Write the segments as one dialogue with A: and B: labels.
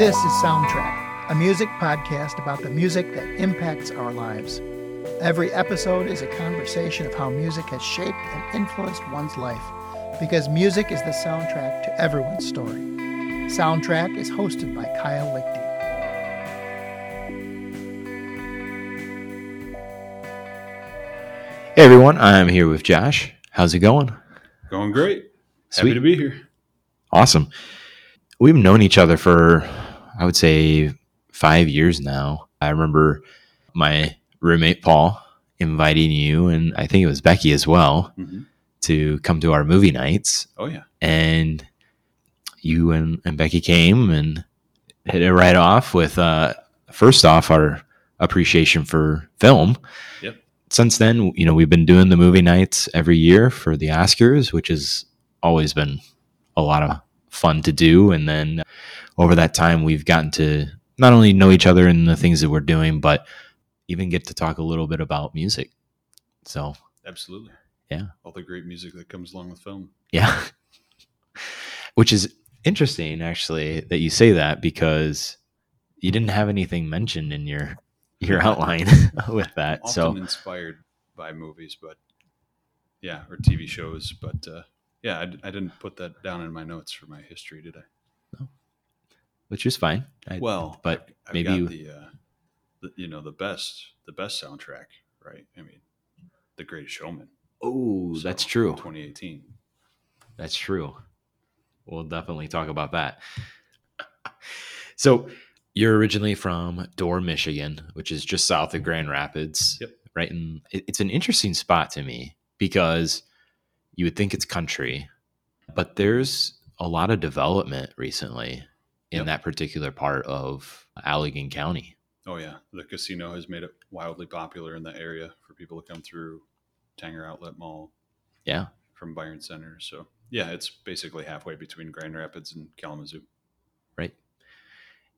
A: This is Soundtrack, a music podcast about the music that impacts our lives. Every episode is a conversation of how music has shaped and influenced one's life, because music is the soundtrack to everyone's story. Soundtrack is hosted by Kyle Lichty.
B: Hey everyone, I'm here with Josh. How's it going?
C: Going great.
B: Sweet.
C: Happy to be here.
B: Awesome. We've known each other for, I would say, five years now. I remember my roommate Paul inviting you, and I think it was Becky as well,
C: Mhm.
B: to come to our movie nights.
C: Oh yeah.
B: And you and, and Becky came and hit it right off with, uh, first off, our appreciation for film.
C: Yep.
B: Since then, you know, we've been doing the movie nights every year for the Oscars, which has always been a lot of fun to do. And then over that time, we've gotten to not only know each other and the things that we're doing, but even get to talk a little bit about music. So,
C: Absolutely.
B: Yeah.
C: All the great music that comes along with film.
B: yeah. Which is interesting, actually, that you say that because you didn't have anything mentioned in your your outline with that.
C: Often
B: So,
C: inspired by movies, but yeah, or TV shows. But uh, yeah, I didn't put that down in my notes for my history, did I?
B: Which is fine. I,
C: Well,
B: but
C: I've,
B: maybe
C: got
B: you-
C: the, uh, the you know the best the best soundtrack, right? I mean, The Greatest Showman.
B: oh,
C: So,
B: that's true.
C: 2018.
B: That's true. We'll definitely talk about that. So, you're originally from Dorr, Michigan, which is just south of Grand Rapids.
C: Yep.
B: Right. And it- it's an interesting spot to me because you would think it's country, but there's a lot of development recently in
C: Yep.
B: that particular part of Allegan County.
C: Oh yeah, the casino has made it wildly popular in that area for people to come through Tanger Outlet Mall
B: Yeah.
C: from Byron Center. So yeah, it's basically halfway between Grand Rapids and Kalamazoo.
B: Right.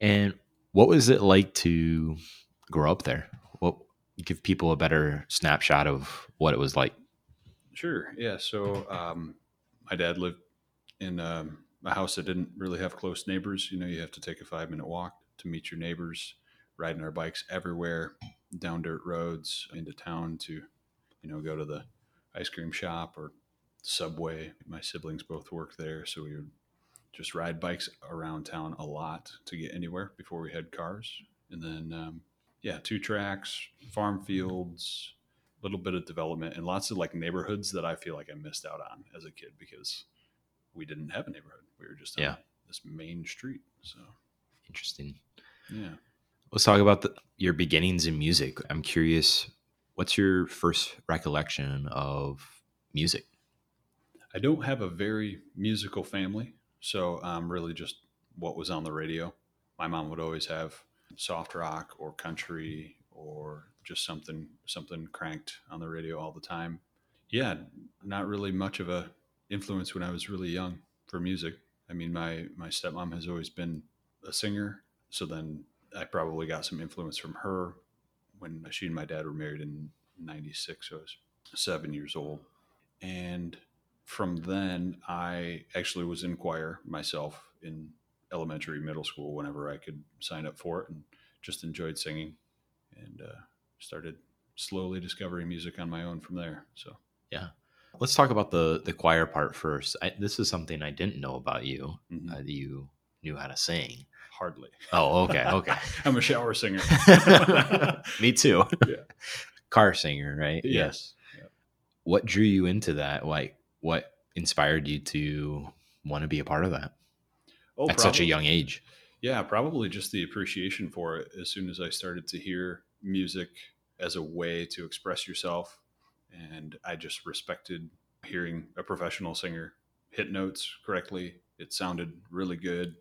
B: And what was it like to grow up there? What give people a better snapshot of what it was like?
C: Sure. Yeah. So um, my dad lived in um, a house that didn't really have close neighbors. You know, you have to take a five minute walk to meet your neighbors. Riding our bikes everywhere, down dirt roads into town to, you know, go to the ice cream shop or Subway. My siblings both worked there, so we would just ride bikes around town a lot to get anywhere before we had cars. And then, um, yeah, two tracks, farm fields, a little bit of development, and lots of like neighborhoods that I feel like I missed out on as a kid because we didn't have a neighborhood. We were just on
B: Yeah.
C: this main street. So
B: Interesting.
C: yeah.
B: Let's talk about the, your beginnings in music. I'm curious, what's your first recollection of music?
C: I don't have a very musical family, so I'm um, really just what was on the radio. My mom would always have soft rock or country or just something something cranked on the radio all the time. Yeah, not really much of a influence when I was really young for music. I mean, my my stepmom has always been a singer, so then I probably got some influence from her when she and my dad were married in '96. So I was seven years old, and from then I actually was in choir myself in elementary, middle school whenever I could sign up for it, and just enjoyed singing, and uh, started slowly discovering music on my own from there. So
B: Let's talk about the the choir part first. I, this is something I didn't know about you.
C: mhm,
B: Uh, that you knew how to sing.
C: hardly.
B: Oh, okay, okay.
C: I'm a shower singer.
B: Me too.
C: Yeah.
B: Car singer, right?
C: yes.
B: What drew you into that? Like, what inspired you to want to be a part of that
C: Oh,
B: at such a young age?
C: Yeah, probably just the appreciation for it as soon as I started to hear music as a way to express yourself. And I just respected hearing a professional singer hit notes correctly. It sounded really good.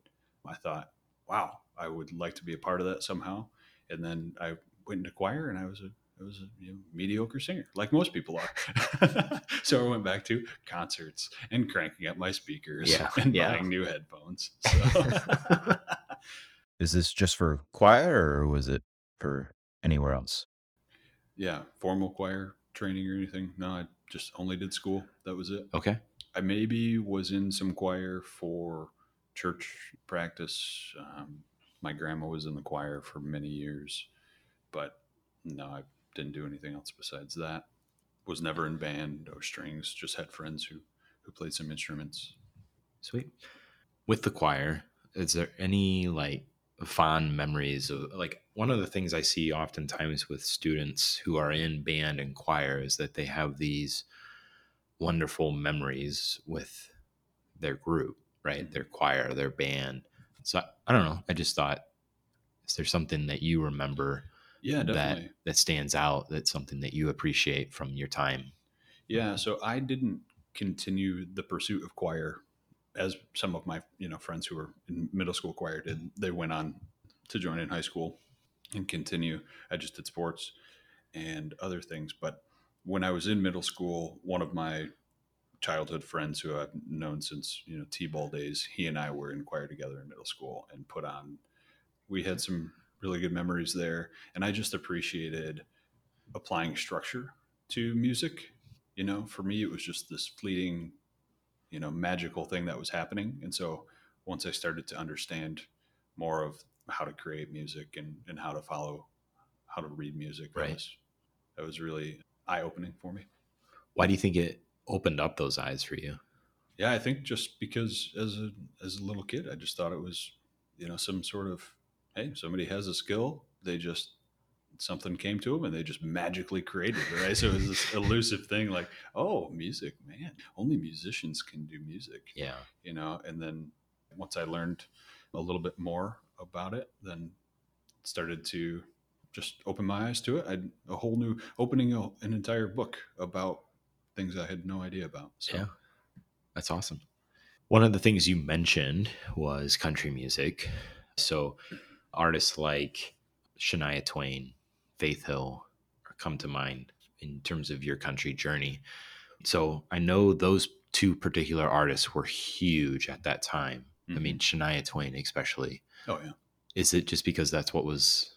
C: I thought, wow, I would like to be a part of that somehow. And then I went into choir and I was a I was a you know, mediocre singer, like most people are. so I went back to concerts and cranking up my speakers
B: Yeah,
C: and
B: yeah.
C: buying new headphones. So.
D: Is this just for choir or was it for anywhere else?
C: yeah, formal choir training or anything. No, I just only did school. That was it.
B: Okay.
C: I maybe was in some choir for church practice, um, My grandma was in the choir for many years, but no, I didn't do anything else besides that. Was never in band or strings. Just had friends who who played some instruments.
B: Sweet. With the choir, is there any like fond memories of like one of the things I see oftentimes with students who are in band and choir is that they have these wonderful memories with their group, right?
C: Mhm.
B: Their choir, their band. So I, don't know. I just thought, is there something that you remember
C: Yeah,
B: that
C: definitely.
B: that stands out? That's something that you appreciate from your time.
C: Yeah, so I didn't continue the pursuit of choir as some of my you know friends who were in middle school choir did. They went on to join in high school and continue. I just did sports and other things. But when I was in middle school, one of my childhood friends who I've known since you know t-ball days, he and I were in choir together in middle school and put on. We had some really good memories there, and I just appreciated applying structure to music. You know, for me, it was just this fleeting, you know, magical thing that was happening. And so once I started to understand more of how to create music and, and how to follow, how to read music,
B: Right.
C: that, was, that was really eye opening for me.
B: Why do you think it opened up those eyes for you?
C: Yeah, I think just because as a as a little kid, I just thought it was, you know, some sort of hey, somebody has a skill, they just something came to them and they just magically created it, right? so it was this elusive thing like, oh, music, man, only musicians can do music,
B: Yeah.
C: you know. And then once I learned a little bit more about it, then started to just open my eyes to it. I a whole new opening a, an entire book about things I had no idea about. So
B: Yeah. That's awesome. One of the things you mentioned was country music. So artists like Shania Twain, Faith Hill come to mind in terms of your country journey. So I know those two particular artists were huge at that time. I mm-hmm. mean, Shania Twain, especially.
C: Oh yeah.
B: Is it just because that's what was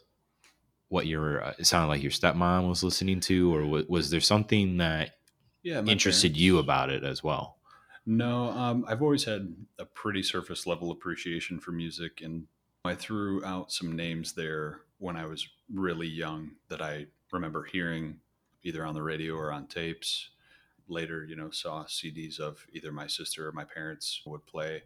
B: what your uh, it sounded like your stepmom was listening to, or was, was there something that
C: Yeah,
B: interested you about it as well?
C: No, um, I've always had a pretty surface level appreciation for music, and I threw out some names there when I was really young that I remember hearing either on the radio or on tapes. Later, you know, saw CDs of either my sister or my parents would play,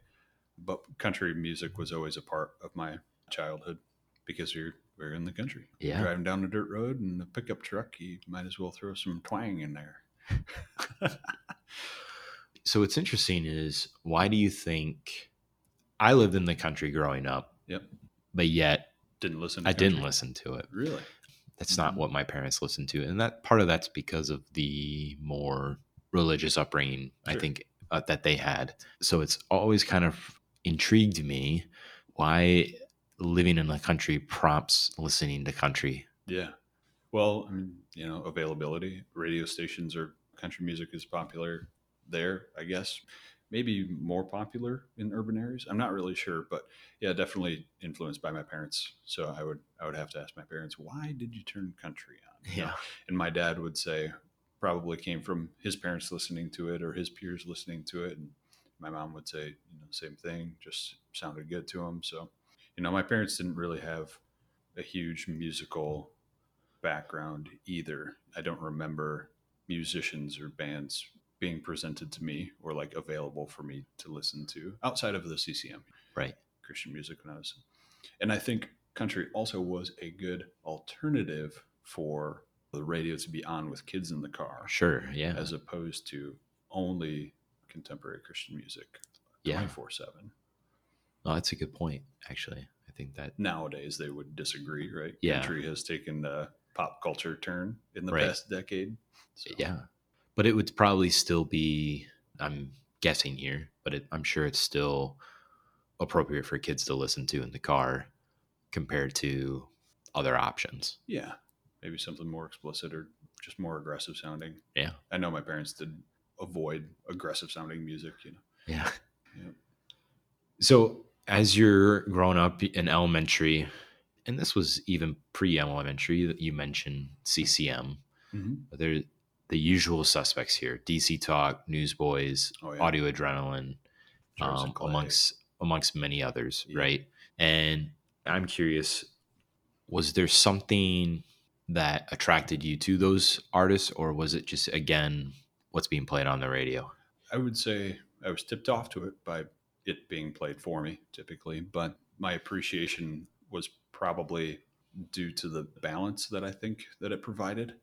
C: but country music was always a part of my childhood because you're we're in the country.
B: Yeah.
C: driving down the dirt road in a pickup truck, you might as well throw some twang in there.
B: So what's interesting is why do you think I lived in the country growing up,
C: Yep,
B: but yet
C: didn't listen. To
B: I didn't listen to it.
C: Really?
B: That's not
C: Mhm.
B: what my parents listened to, and that part of that's because of the more religious upbringing I think uh, that they had. So it's always kind of intrigued me why living in the country prompts listening to country.
C: Yeah. Well, I mean, you know, availability. Radio stations or country music is popular there, I guess. Maybe more popular in urban areas. I'm not really sure, but yeah, definitely influenced by my parents. So I would I would have to ask my parents, why did you turn country on? You know? And my dad would say probably came from his parents listening to it or his peers listening to it. And my mom would say, you know, same thing, just sounded good to him. So, you know, my parents didn't really have a huge musical background either. I don't remember musicians or bands being presented to me or like available for me to listen to outside of the CCM
B: Right.
C: Christian music when I was. And I think country also was a good alternative for the radio to be on with kids in the car
B: Sure. Yeah.
C: as opposed to only contemporary Christian music
B: yeah.
C: 24 7.
B: Oh, that's a good point. Actually, I think that
C: Nowadays, they would disagree, right?
B: Yeah.
C: Country has taken a pop culture turn in the
B: Right.
C: past decade. So,
B: Yeah. But it would probably still be, I'm guessing here, but it, I'm sure it's still appropriate for kids to listen to in the car compared to other options.
C: Yeah. Maybe something more explicit or just more aggressive sounding.
B: Yeah.
C: I know my parents did avoid aggressive sounding music, you know.
B: Yeah.
C: Yep.
B: So as you're growing up in elementary, and this was even pre elementary, that you mentioned CCM,
C: Mm-hmm.
B: there the usual suspects here DC Talk, Newsboys,
C: Oh, yeah.
B: Audio Adrenaline, um, amongst amongst many others,
C: Yeah.
B: right? And I'm curious, was there something that attracted you to those artists, or was it just again what's being played on the radio?
C: I would say I was tipped off to it by it being played for me typically, but my appreciation was probably due to the balance that I think that it provided,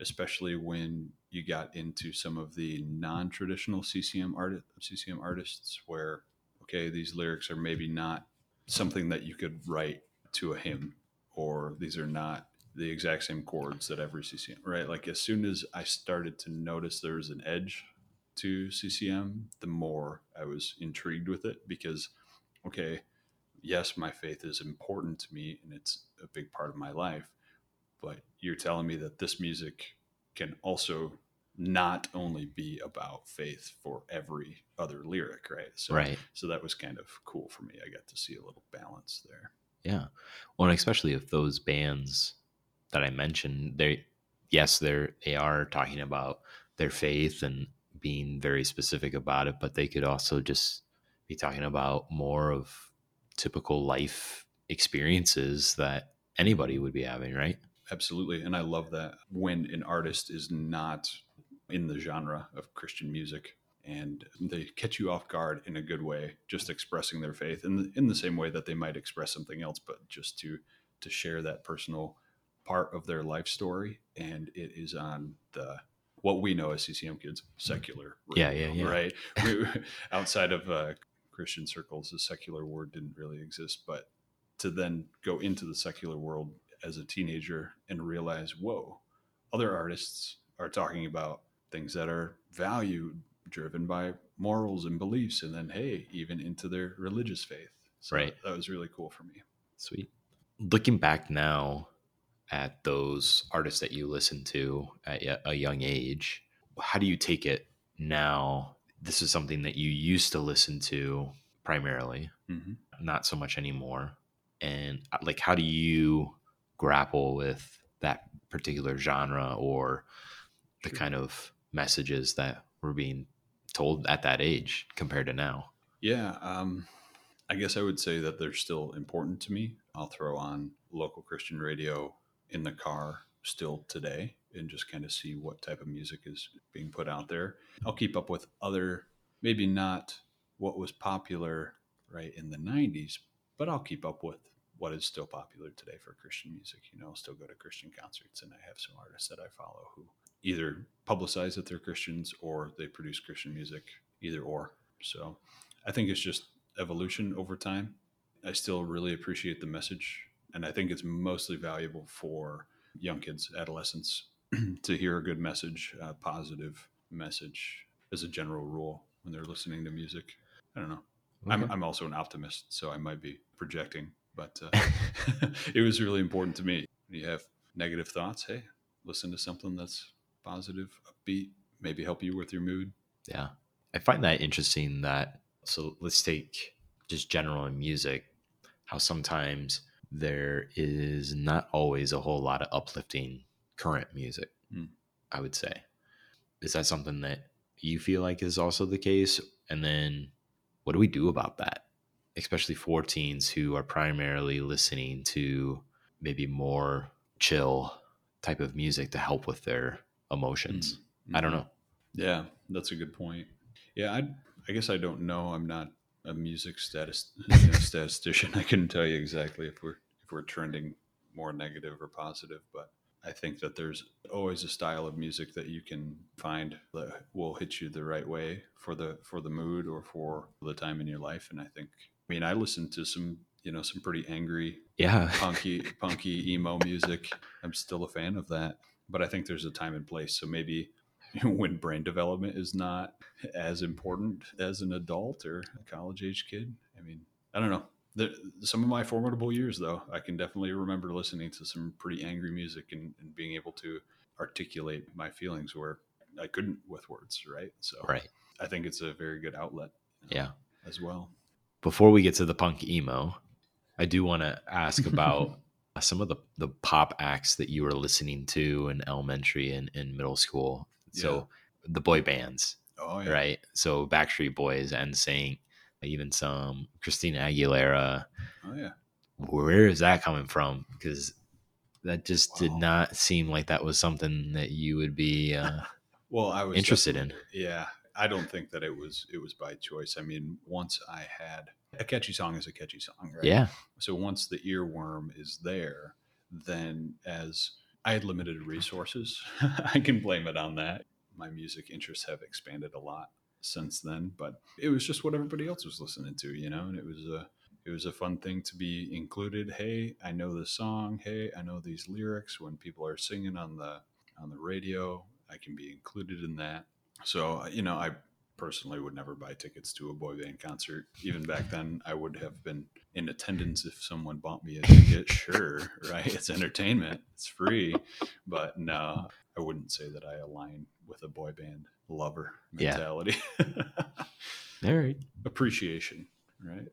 C: especially when you got into some of the non-traditional CCM art CCM artists where okay, these lyrics are maybe not something that you could write to a hymn or these are not the exact same chords that every CCM, right? Like as soon as I started to notice there was an edge to CCM, the more I was intrigued with it because, okay, yes, my faith is important to me and it's a big part of my life, but you're telling me that this music can also not only be about faith for every other lyric, right? So,
B: right.
C: So that was kind of cool for me. I got to see a little balance there.
B: Yeah. Well, and especially if those bands that I mentioned, they, yes, they're, they are talking about their faith and being very specific about it, but they could also just be talking about more of typical life experiences that anybody would be having, right?
C: Absolutely. And I love that when an artist is not in the genre of Christian music and they catch you off guard in a good way, just expressing their faith in the, in the same way that they might express something else, but just to to share that personal part of their life story. And it is on the what we know as CCM kids, secular.
B: Yeah, yeah, yeah.
C: Right. we, outside of uh, Christian circles, the secular word didn't really exist, but to then go into the secular world as a teenager and realize, whoa, other artists are talking about things that are value driven by morals and beliefs and then hey even into their religious faith so
B: right
C: that was really cool for me
B: sweet looking back now at those artists that you listened to at a young age how do you take it now this is something that you used to listen to primarily mm-hmm. not so much anymore and uh, like how do you grapple with that particular genre or the sure. kind of messages that were being told at that age compared to now?
C: Yeah, um, I guess I would say that they're still important to me. I'll throw on local Christian radio in the car still today and just kind of see what type of music is being put out there. I'll keep up with other, maybe not what was popular right in the 90s, but I'll keep up with what is still popular today for Christian music. You know, I'll still go to Christian concerts and I have some artists that I follow who either publicize that they're Christians or they produce Christian music, either or. So I think it's just evolution over time. I still really appreciate the message. And I think it's mostly valuable for young kids, adolescents, to hear a good message, a positive message as a general rule when they're listening to music. I don't know. Okay. I'm, I'm also an optimist, so I might be projecting, but uh, it was really important to me. When you have negative thoughts, hey, listen to something that's positive, upbeat, maybe help you with your mood.
B: Yeah. I find that interesting that so let's take just general in music, how sometimes there is not always a whole lot of uplifting current music, mm. I would say. Is that something that you feel like is also the case? And then what do we do about that? Especially for teens who are primarily listening to maybe more chill type of music to help with their emotions. Mm-hmm. I don't know.
C: Yeah, that's a good point. Yeah, I I guess I don't know. I'm not a music status statistician. I couldn't tell you exactly if we're if we're trending more negative or positive, but I think that there's always a style of music that you can find that will hit you the right way for the for the mood or for the time in your life. And I think, I mean, I listen to some you know some pretty angry,
B: yeah,
C: punky punky emo music. I'm still a fan of that but I think there's a time and place. So maybe when brain development is not as important as an adult or a college age kid. I mean, I don't know. The, some of my formidable years, though, I can definitely remember listening to some pretty angry music and, and being able to articulate my feelings where I couldn't with words, right? So,
B: right.
C: I think it's a very good outlet.
B: You know,
C: yeah. As well.
B: Before we get to the punk emo, I do want to ask about some of the the pop acts that you were listening to in elementary and in middle school. Yeah. So the boy bands,
C: oh, yeah.
B: right? So Backstreet Boys, NSYNC, even some Christina Aguilera.
C: Oh yeah.
B: where is that coming from? Because that just did not seem like that was something that you would be uh,
C: Well, I was
B: interested in.
C: Yeah, I don't think that it was it was by choice. I mean, once I had a catchy song is a catchy song, right?
B: Yeah.
C: So once the earworm is there, then as I had limited resources, I can blame it on that. My music interests have expanded a lot since then, but it was just what everybody else was listening to, you know, and it was a it was a fun thing to be included. Hey, I know this song. Hey, I know these lyrics. When people are singing on the on the radio, I can be included in that. So, you know, I personally would never buy tickets to a boy band concert. Even back then, I would have been in attendance if someone bought me a ticket. sure, right? It's entertainment, it's free. But no, I wouldn't say that I align with a boy band lover
B: Yeah.
C: mentality.
B: All right.
C: Appreciation, right?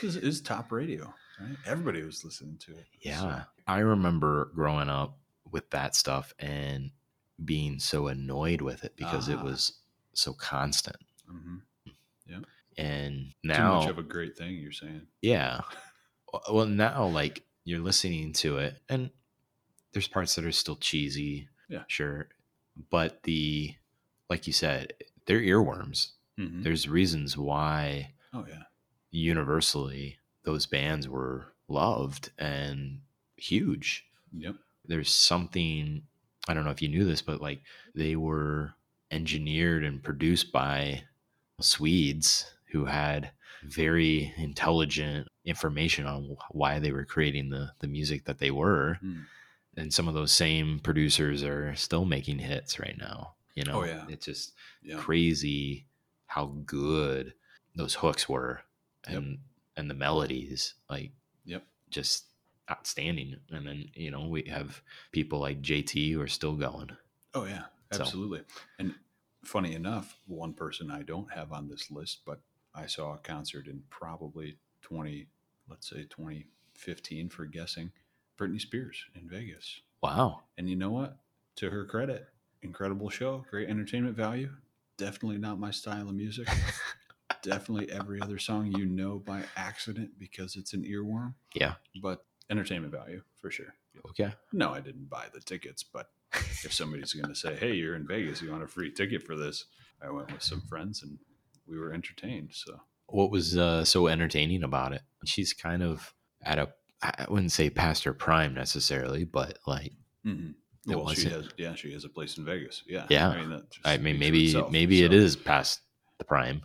C: This is top radio, right? Everybody was listening to it.
B: Yeah. I remember growing up with that stuff and being so annoyed with it because it
C: Ah.
B: was so constant.
C: Mhm. Yeah.
B: And
C: too
B: now,
C: much of a great thing, you're saying.
B: yeah. Well, now, like, you're listening to it, and there's parts that are still cheesy.
C: Yeah.
B: Sure. But the, like you said, they're earworms.
C: Mhm.
B: There's reasons why
C: Oh yeah,
B: universally those bands were loved and huge.
C: yep.
B: There's something I don't know if you knew this, but like they were engineered and produced by Swedes who had very intelligent information on why they were creating the the music that they were.
C: Hmm.
B: And some of those same producers are still making hits right now. You know,
C: Oh, yeah.
B: it's just
C: Yeah.
B: crazy how good those hooks were
C: Yep.
B: and and the melodies like
C: Yep.
B: just outstanding and then you know we have people like jt who are still going
C: Oh yeah,
B: So-
C: absolutely. And funny enough, one person I don't have on this list, but I saw a concert in probably twenty, let's say twenty fifteen for guessing, Britney Spears in Vegas.
B: wow
C: And you know what? To her credit, incredible show, great entertainment value. Definitely not my style of music. Definitely every other song you know by accident because it's an earworm,
B: yeah
C: but entertainment value for sure.
B: okay
C: No, I didn't buy the tickets, but if somebody's going to say, "Hey, you're in Vegas, you want a free ticket for this?" I went with some friends and we were entertained. So,
B: what was uh, so entertaining about it she's kind of at a i wouldn't say past her prime necessarily but like
C: mhm.
B: It
C: well, she has, yeah, she has a place in Vegas. Yeah,
B: Yeah.
C: I mean, that
B: i mean maybe
C: itself.
B: maybe it
C: So,
B: is past the prime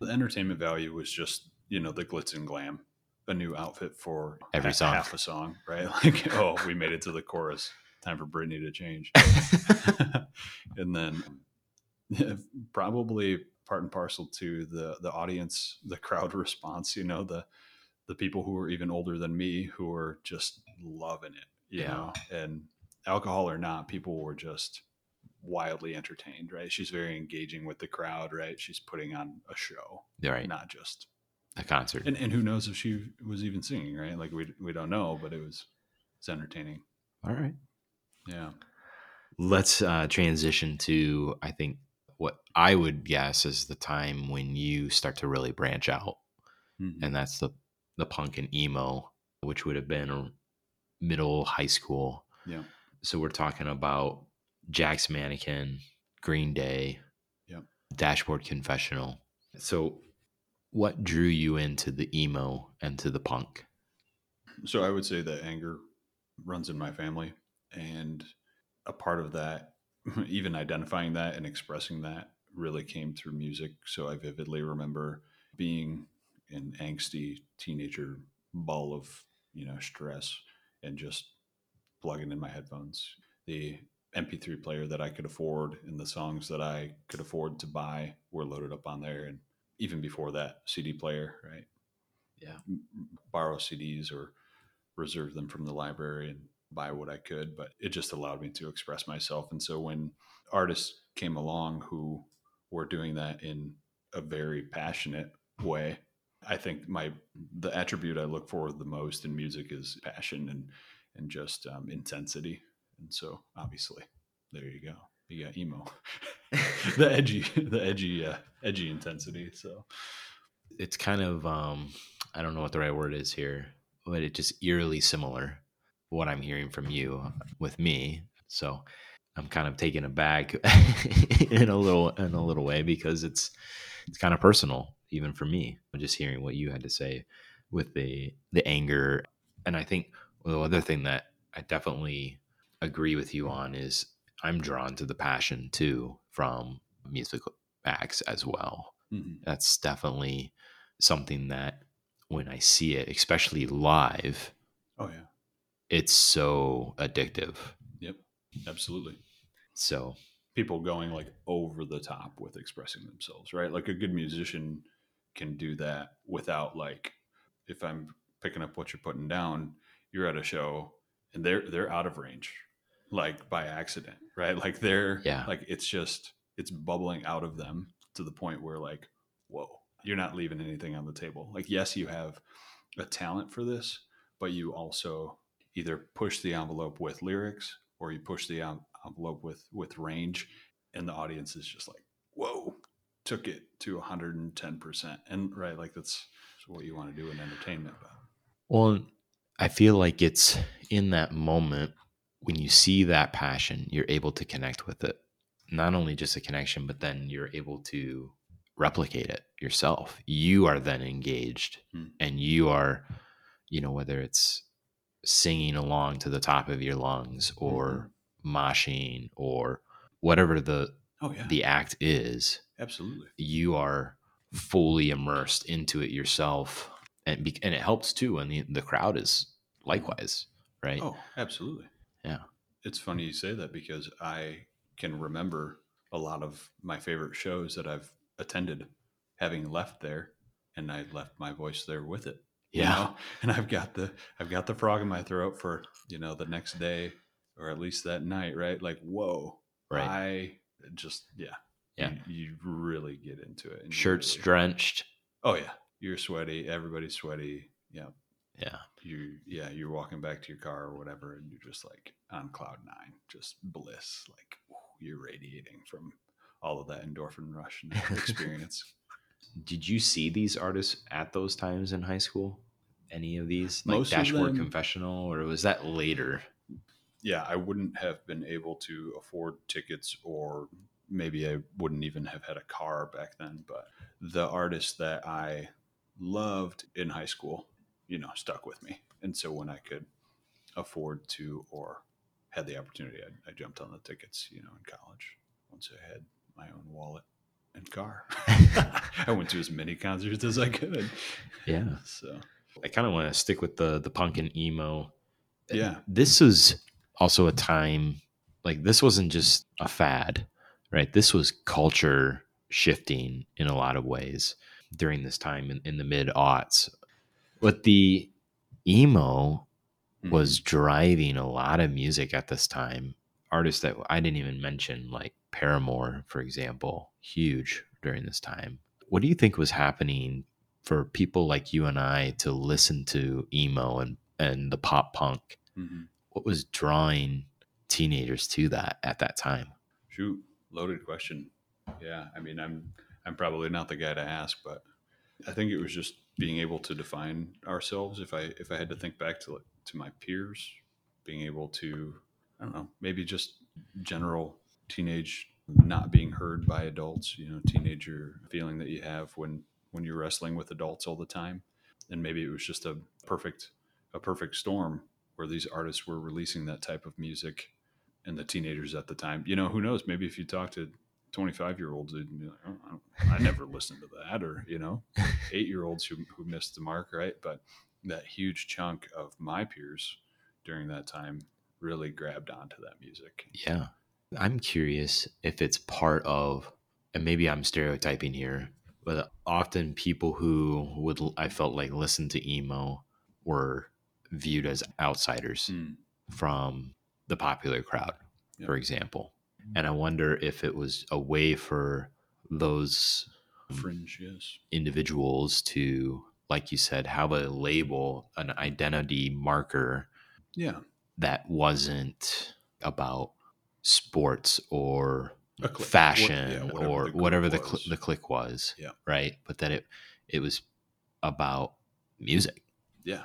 C: The entertainment value was just you know the glitz and glam, a new outfit for
B: Every
C: ha-
B: song.
C: half a song, right? Like, oh, we made it to the chorus. Time for Britney to change. and then probably part and parcel to the the audience the crowd response you know the the people who are even older than me who are just loving it you
B: Yeah.
C: know? And alcohol or not people were just wildly entertained right? She's very engaging with the crowd right? She's putting on a show
B: right.
C: not just
B: a concert.
C: And, and who knows if she was even singing right? Like we, we don't know but it was it's entertaining.
B: All right
C: yeah.
B: Let's uh, transition to i think what i would guess is the time when you start to really branch out.
C: Mhm.
B: and that's the the punk and emo which would have been middle high school.
C: Yeah.
B: So we're talking about jack's mannequin green day
C: Yep.
B: dashboard confessional. So what drew you into the emo and to the punk?
C: So I would say that anger runs in my family, and a part of that, even identifying that and expressing that, really came through music. So I vividly remember being an angsty teenager ball of you know stress and just plugging in my headphones. The MP3 player that I could afford and the songs that I could afford to buy were loaded up on there, and even before that, CD player, right?
B: Yeah.
C: Borrow CDs or reserve them from the library and buy what I could, but it just allowed me to express myself. And so when artists came along who were doing that in a very passionate way, I think my the attribute I look for the most in music is passion and and just um, intensity. And so obviously, there you go. You got emo, the edgy, the edgy, uh, edgy intensity. So
B: it's kind of um i don't know what the right word is here but it just eerily similar what I'm hearing from you with me. So I'm kind of taken aback in a little in a little way because it's it's kind of personal even for me. Just hearing what you had to say with the the anger, and I think the other thing that I definitely agree with you on is I'm drawn to the passion too from musical acts as well.
C: Mhm.
B: That's definitely something that when I see it, especially live,
C: Oh yeah.
B: It's so addictive.
C: Yep. Absolutely.
B: So
C: People going like over the top with expressing themselves, right? Like a good musician can do that without like if I'm picking up what you're putting down, you're at a show and they're they're out of range like by accident, right? Like they're
B: Yeah.
C: like it's just it's bubbling out of them to the point where like whoa, you're not leaving anything on the table. Like yes, you have a talent for this, but you also either push the envelope with lyrics or you push the envelope with with range and the audience is just like whoa took it to 110% and right like that's what you want to do in entertainment but
B: Well, I feel like it's in that moment when you see that passion, you're able to connect with it. Not only just a connection, but then you're able to replicate it yourself. You are then engaged
C: Hmm.
B: and you are, you know, whether it's singing along to the top of your lungs mm-hmm. or moshing or whatever the
C: oh yeah.
B: the act is,
C: absolutely.
B: you are fully immersed into it yourself and be, and it helps too when the, the crowd is mm-hmm. likewise right?
C: Oh absolutely.
B: Yeah.
C: it's funny you say that because i can remember a lot of my favorite shows that i've attended having left there and i left my voice there with it you
B: yeah.
C: know? and i've got the i've got the frog in my throat for you know the next day or at least that night right? Like whoa
B: right.
C: I just yeah
B: Yeah.
C: you, you really get into it
B: shirts
C: really-
B: drenched.
C: Oh yeah. You're sweaty. Everybody's sweaty. Yeah.
B: Yeah.
C: You yeah you're walking back to your car or whatever and you're just like on cloud nine just bliss like ooh, you're radiating from all of that endorphin rush and experience
B: did you see these artists at those times in high school any of these like
C: Most
B: dashboard
C: them-
B: confessional or was that later
C: yeah, I wouldn't have been able to afford tickets, or maybe I wouldn't even have had a car back then. But the artists that I loved in high school, you know, stuck with me. And so when I could afford to or had the opportunity, I, I jumped on the tickets, you know, in college once I had my own wallet and car. I went to as many concerts as I could.
B: yeah.
C: So,
B: i kind of want to stick with the the punk and emo.
C: Yeah.
B: this was also a time like this wasn't just a fad right? This was culture shifting in a lot of ways during this time in, in the mid aughts. But the emo mm-hmm. was driving a lot of music at this time. Artists that i didn't even mention like paramore for example huge during this time what do you think was happening for people like you and i to listen to emo and and the pop punk
C: Mhm.
B: what was drawing teenagers to that at that time
C: Shoot, loaded question. Yeah, I mean, I'm I'm probably not the guy to ask, but I think it was just being able to define ourselves. If I if I had to think back to to my peers, being able to, I don't know, maybe just general teenage not being heard by adults. You know, teenager feeling that you have when when you're wrestling with adults all the time, and maybe it was just a perfect a perfect storm where these artists were releasing that type of music and the teenagers at the time. You know, who knows? Maybe if you talk to 25 year olds, they'd like, oh, I I never listened to that, or you know, eight year olds who who missed the mark, right? But that huge chunk of my peers during that time really grabbed onto that music.
B: Yeah. I'm curious if it's part of, and maybe I'm stereotyping here, but often people who would, I felt like, listen to emo were viewed as outsiders
C: Mm.
B: from the popular crowd,
C: Yep.
B: for example. And I wonder if it was a way for those
C: Fringe, yes.
B: individuals to, like you said, have a label, an identity marker
C: Yeah.
B: that wasn't about sports or fashion
C: What- yeah, whatever
B: or
C: the
B: whatever the cl- the click was
C: Yeah.
B: right but that it it was about music
C: Yeah.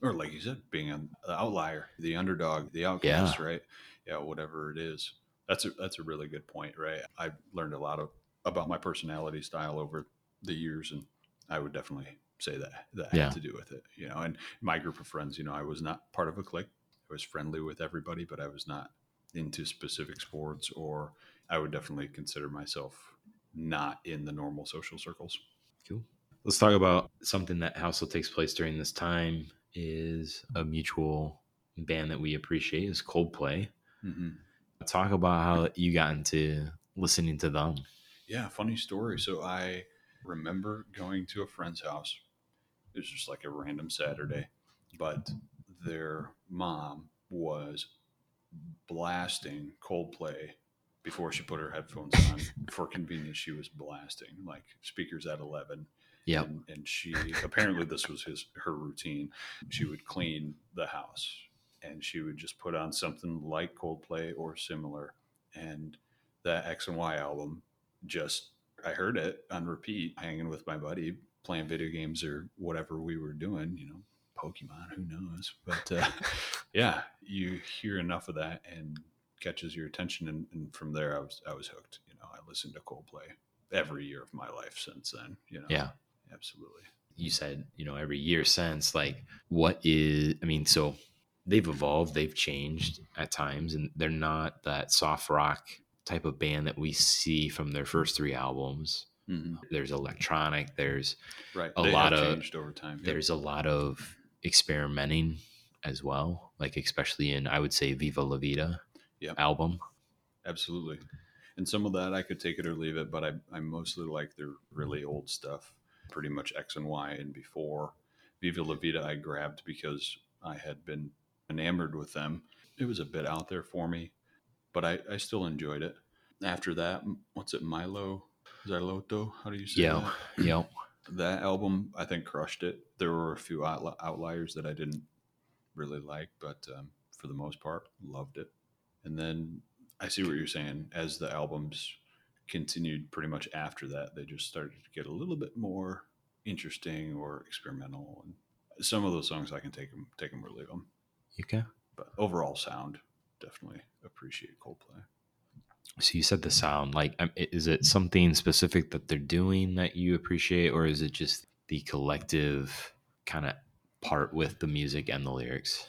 C: or like you said, being an outlier, the underdog, the outcast, right? Yeah, whatever it is. That's a that's a really good point, right? I've learned a lot of about my personality style over the years, and I would definitely say that that
B: Yeah.
C: had to do with it, you know. And my group of friends, you know, I was not part of a clique. I was friendly with everybody, but I was not into specific sports, or I would definitely consider myself not in the normal social circles.
B: Cool. Let's talk about something that also takes place during this time is a mutual band that we appreciate is Coldplay.
C: Mm-hmm.
B: Talk about how you got into listening to them.
C: Yeah, funny story. So I remember going to a friend's house. It was just like a random Saturday, but their mom was blasting Coldplay before she put her headphones on. For convenience, she was blasting like speakers at eleven.
B: Yeah,
C: And, and she apparently this was his her routine. She would clean the house and she would just put on something like Coldplay or similar. And that X and Y album just I heard it on repeat, hanging with my buddy, playing video games or whatever we were doing, you know, Pokemon, who knows? But uh, yeah, you hear enough of that and catches your attention, and, and from there, I was I was hooked. You know, I listened to Coldplay every year of my life since then. You know,
B: Yeah.
C: absolutely.
B: You said, you know, every year since, like, what is, I mean, so they've evolved, they've changed at times, and they're not that soft rock type of band that we see from their first three albums.
C: Mhm.
B: There's electronic, there's
C: Right,
B: A
C: They
B: lot of-
C: changed over time. Yep.
B: there's a lot of experimenting as well, like especially in I would say Viva La Vida album.
C: Absolutely. And some of that I could take it or leave it, but I, I mostly like their really old stuff, pretty much X and Y and before. Viva La Vida I grabbed because I had been enamored with them. It was a bit out there for me, but I, I still enjoyed it. After that, what's it, Mylo Xyloto? How do you say
B: Yeah,
C: that?
B: yeah,
C: That album, I think, crushed it. There were a few outli- outliers that I didn't really like, but um, for the most part, loved it. And then I see what you're saying. As the albums continued, pretty much after that, they just started to get a little bit more interesting or experimental. And some of those songs I can take them, take them or leave them.
B: You can.
C: But overall sound, definitely appreciate Coldplay.
B: So you said the sound, like, um, is it something specific that they're doing that you appreciate, or is it just the collective kind of part with the music and the lyrics?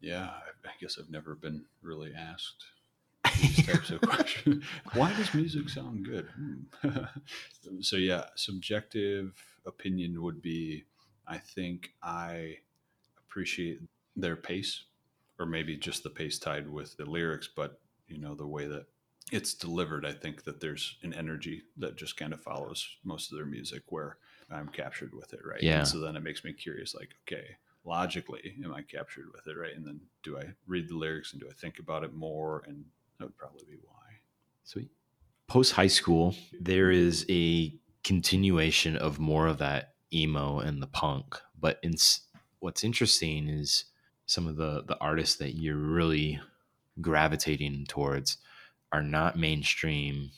C: Yeah, I, guess I've never been really asked these types of questions. Why does music sound good? Hmm. so yeah, subjective opinion would be I think I appreciate their pace or maybe just the pace tied with the lyrics, but you know, the way that it's delivered, I think that there's an energy that just kind of follows most of their music where I'm captured with it, right?
B: Yeah.
C: And so then it makes me curious, like, okay, logically, am I captured with it, right? And then do I read the lyrics and do I think about it more? And that would probably be why.
B: Sweet. Post high school, there is a continuation of more of that emo and the punk. But in, what's interesting is some of the the artists that you're really gravitating towards are not mainstream,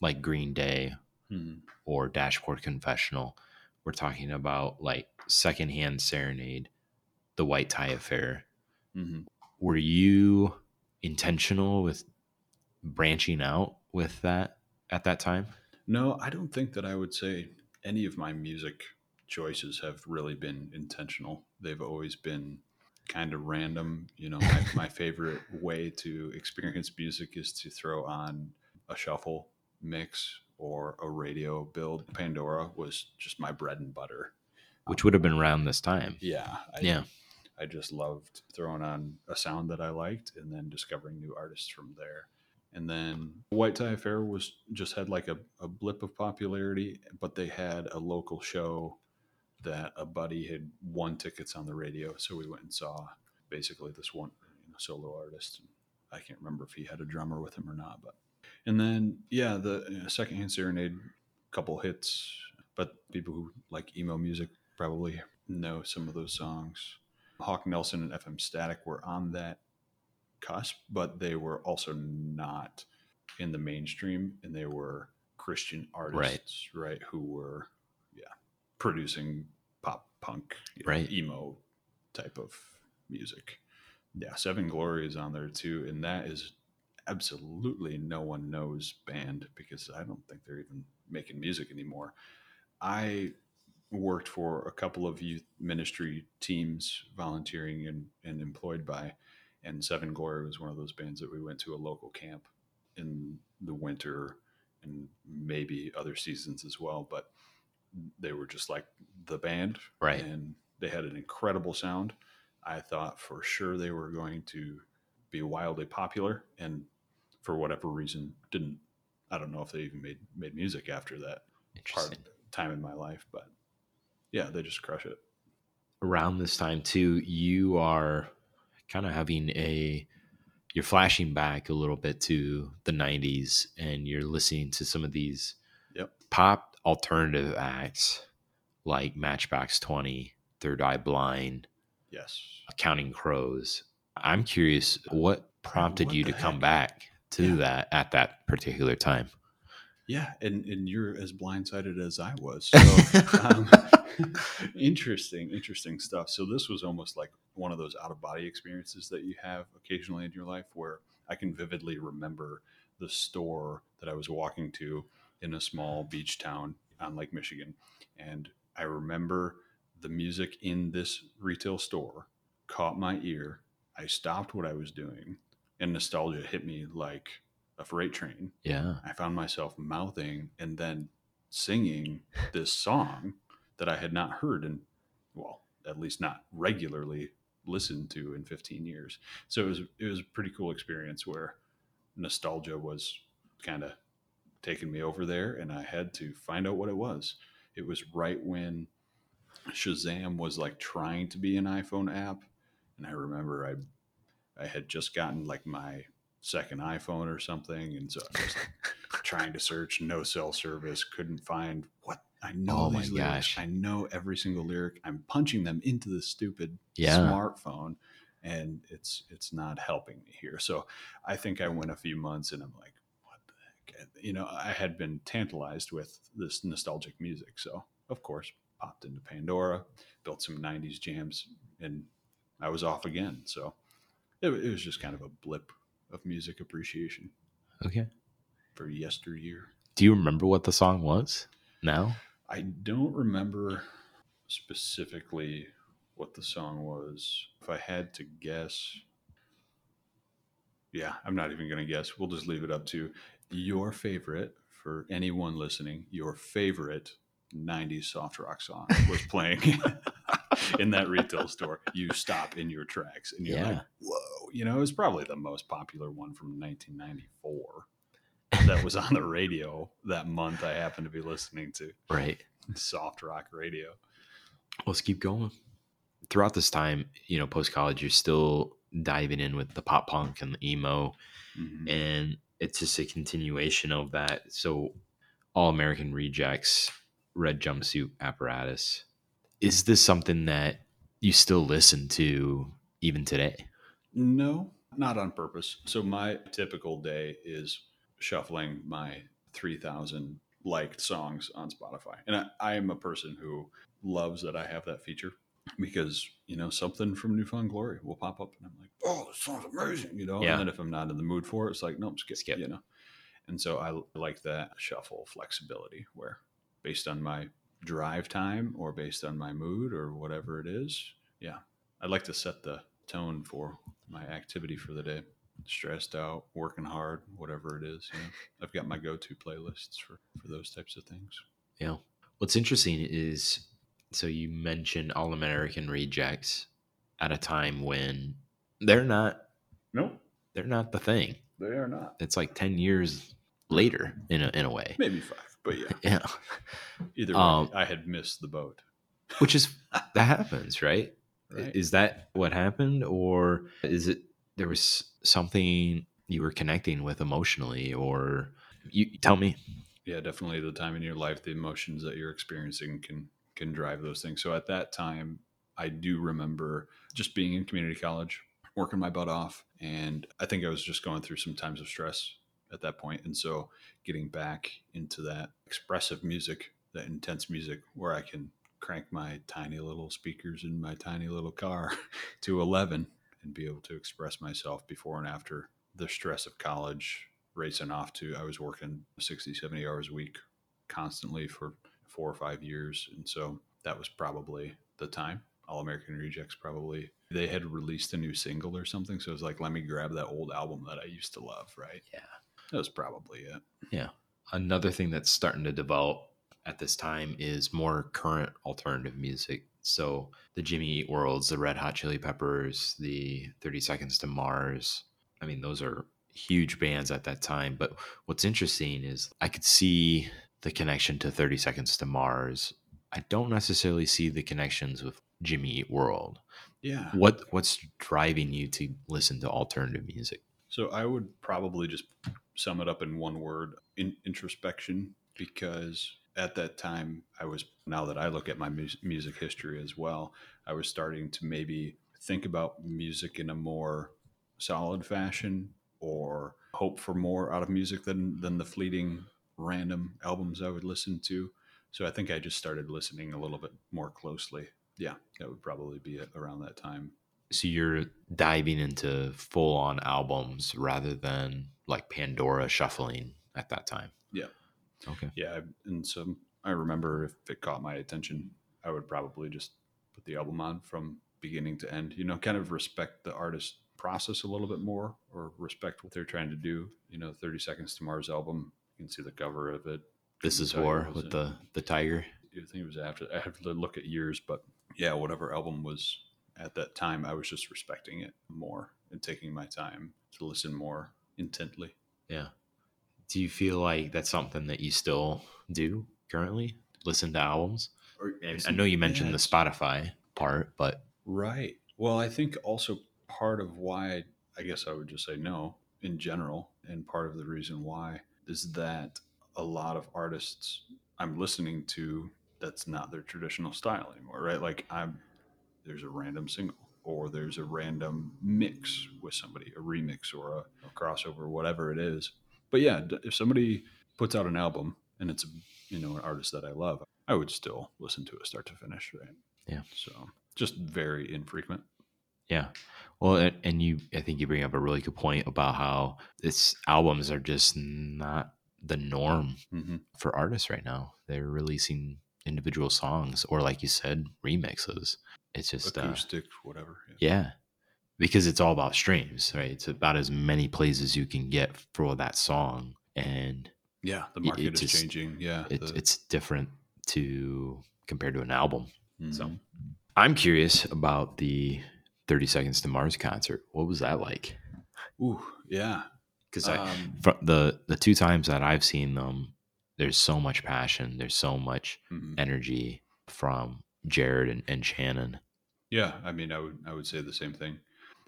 B: like Green Day
C: Hmm.
B: or Dashboard Confessional. We're talking about like Secondhand Serenade, The White Tie Affair.
C: hmm
B: Were you intentional with branching out with that at that time?
C: No, I don't think that I would say any of my music choices have really been intentional. They've always been kind of random. You know, my, my favorite way to experience music is to throw on a shuffle mix or a radio build. Pandora was just my bread and butter.
B: Which would have been around this time.
C: Yeah. I,
B: Yeah.
C: I just loved throwing on a sound that I liked and then discovering new artists from there. And then White Tie Affair was just had like a, a blip of popularity, but they had a local show that a buddy had won tickets on the radio. So we went and saw basically this one you know, solo artist. I can't remember if he had a drummer with him or not, but and then yeah, the you know, secondhand serenade, couple hits, but people who like emo music probably know some of those songs. Hawk Nelson and FM Static were on that cusp, but they were also not in the mainstream, and they were Christian artists, right? Who were, yeah, producing punk, you know,
B: Right.
C: emo type of music. Yeah, Sevenglory is on there too, and that is absolutely no one knows band because I don't think they're even making music anymore. I worked for a couple of youth ministry teams, volunteering and, and employed by, and Sevenglory was one of those bands that we went to a local camp in the winter and maybe other seasons as well. But they were just like the band,
B: Right.
C: And they had an incredible sound. I thought for sure they were going to be wildly popular, and for whatever reason, didn't. I don't know if they even made made music after that part time in my life, but yeah, they just crush it.
B: Around this time too, you are kind of having a you're flashing back a little bit to the 90s and you're listening to some of these
C: Yep.
B: pop alternative acts like Matchbox 20, Third Eye Blind,
C: Yes.
B: Counting Crows. I'm curious what prompted
C: what
B: you to come back to
C: Yeah.
B: that at that particular time.
C: Yeah, and and you're as blindsided as I was. So, um, interesting, interesting stuff. So this was almost like one of those out of body experiences that you have occasionally in your life, where I can vividly remember the store that I was walking to in a small beach town on Lake Michigan, and I remember the music in this retail store caught my ear. I stopped what I was doing, and nostalgia hit me like a freight train.
B: Yeah.
C: I found myself mouthing and then singing this song that I had not heard in, well, at least not regularly listened to in 15 years. So it was it was a pretty cool experience where nostalgia was kind of taking me over there, and I had to find out what it was. It was right when Shazam was like trying to be an iPhone app, and I remember I I had just gotten like my second iPhone or something, and so I was trying to search no cell service, couldn't find what I know
B: Oh my
C: lyrics.
B: gosh.
C: I know every single lyric. I'm punching them into the stupid
B: Yeah.
C: smartphone, and it's it's not helping me here. So I think I went a few months, and I'm like, what the heck? You know, I had been tantalized with this nostalgic music, so of course popped into Pandora, built some '90s jams, and I was off again. So it, it was just kind of a blip of music appreciation
B: Okay.
C: for yesteryear.
B: Do you remember what the song was now?
C: I don't remember specifically what the song was. If I had to guess, yeah, I'm not even going to guess. We'll just leave it up to your favorite for anyone listening. Your favorite 90s soft rock song was playing in that retail store. You stop in your tracks and you're
B: Yeah.
C: like, whoa. You know, it was probably the most popular one from 1994 that was on the radio that month I happened to be listening to
B: Right.
C: soft rock radio.
B: Let's keep going. Throughout this time, you know, post college, you're still diving in with the pop punk and the emo,
C: Mhm.
B: and it's just a continuation of that. So, All American Rejects, Red Jumpsuit Apparatus. Is this something that you still listen to even today?
C: No, not on purpose. So my typical day is shuffling my 3000 liked songs on Spotify. And I, I am a person who loves that I have that feature because, you know, something from New Found Glory will pop up and I'm like, oh, this sounds amazing, you know?
B: Yeah.
C: And then if I'm not in the mood for it, it's like, nope, skip,
B: Skip.
C: you know? And so I like that shuffle flexibility where based on my drive time or based on my mood or whatever it is, yeah, I'd like to set the tone for my activity for the day. Stressed out, working hard, whatever it is. You know, I've got my go-to playlists for for those types of things.
B: Yeah. What's interesting is so you mentioned All American Rejects at a time when they're not
C: Nope,
B: they're not the thing.
C: they are not.
B: It's like 10 years later in a, in a way.
C: Maybe five, but yeah.
B: Yeah.
C: Either way,
B: Um,
C: I had missed the boat.
B: Which is that happens, right?
C: Right.
B: Is that what happened or is it there was something you were connecting with emotionally or you tell me.
C: yeah definitely the time in your life the emotions that you're experiencing can can drive those things so at that time i do remember just being in community college working my butt off and i think i was just going through some times of stress at that point. and so getting back into that expressive music that intense music where i can crank my tiny little speakers in my tiny little car to 11 and be able to express myself before and after the stress of college racing off to i was working 60 70 hours a week constantly for four or five years and so that was probably the time all american rejects probably they had released a new single or something so it was like let me grab that old album that i used to love right
B: Yeah.
C: that was probably it Yeah.
B: Another thing that's starting to develop at this time is more current alternative music. So the Jimmy Eat Worlds, the Red Hot Chili Peppers, the 30 Seconds to Mars. I mean, those are huge bands at that time. But what's interesting is I could see the connection to 30 Seconds to Mars. I don't necessarily see the connections with Jimmy Eat World.
C: yeah
B: What what's driving you to listen to alternative music?
C: So I would probably just sum it up in one word: in, introspection. Because at that time, I was now that I look at my mus- music history as well, I was starting to maybe think about music in a more solid fashion, or hope for more out of music than than the fleeting random albums I would listen to. So I think I just started listening a little bit more closely. Yeah, that would probably be it around that time.
B: So you're diving into full on albums rather than like Pandora shuffling at that time.
C: Yeah.
B: Okay.
C: Yeah, and so I remember if it caught my attention, I would probably just put the album on from beginning to end. You know, kind of respect the artist process a little bit more, or respect what they're trying to do. You know, Thirty Seconds to Mars album. You can see the cover of it.
B: This is War with
C: it.
B: the the tiger.
C: I think it was after. I have to look at years, but yeah, whatever album was at that time, I was just respecting it more and taking my time to listen more intently.
B: Yeah. Do you feel like that's something that you still do currently? Listen to albums?
C: Or,
B: I know you mentioned the Spotify part, but
C: Right. Well, I think also part of why I guess I would just say no in general, and part of the reason why is that a lot of artists I'm listening to that's not their traditional style anymore, right? Like I'm there's a random single or there's a random mix with somebody, a remix or a, a crossover, whatever it is. But yeah, if somebody puts out an album and it's you know an artist that I love, I would still listen to it start to finish, right?
B: Yeah.
C: So just very infrequent.
B: Yeah. Well, and, you, I think you bring up a really good point about how this albums are just not the norm
C: Mm-hmm.
B: for artists right now. They're releasing individual songs or, like you said, remixes. It's just, uh,
C: Acoustic, whatever.
B: yeah, because it's all about streams, right? It's about as many plays as you can get for that song, and
C: Yeah, the
B: It-
C: market
B: it
C: is
B: just-
C: changing. Yeah.
B: it's
C: the-
B: it's different to compared to an album. So
C: Mhm.
B: I'm curious about the 30 Seconds to Mars concert. What was that like?
C: Ooh, yeah.
B: Because I
C: Um,
B: fr- the the two times that I've seen them, there's so much passion, there's so much
C: mhm.
B: energy from Jared and, and Shannon.
C: Yeah, I mean, I would I would say the same thing.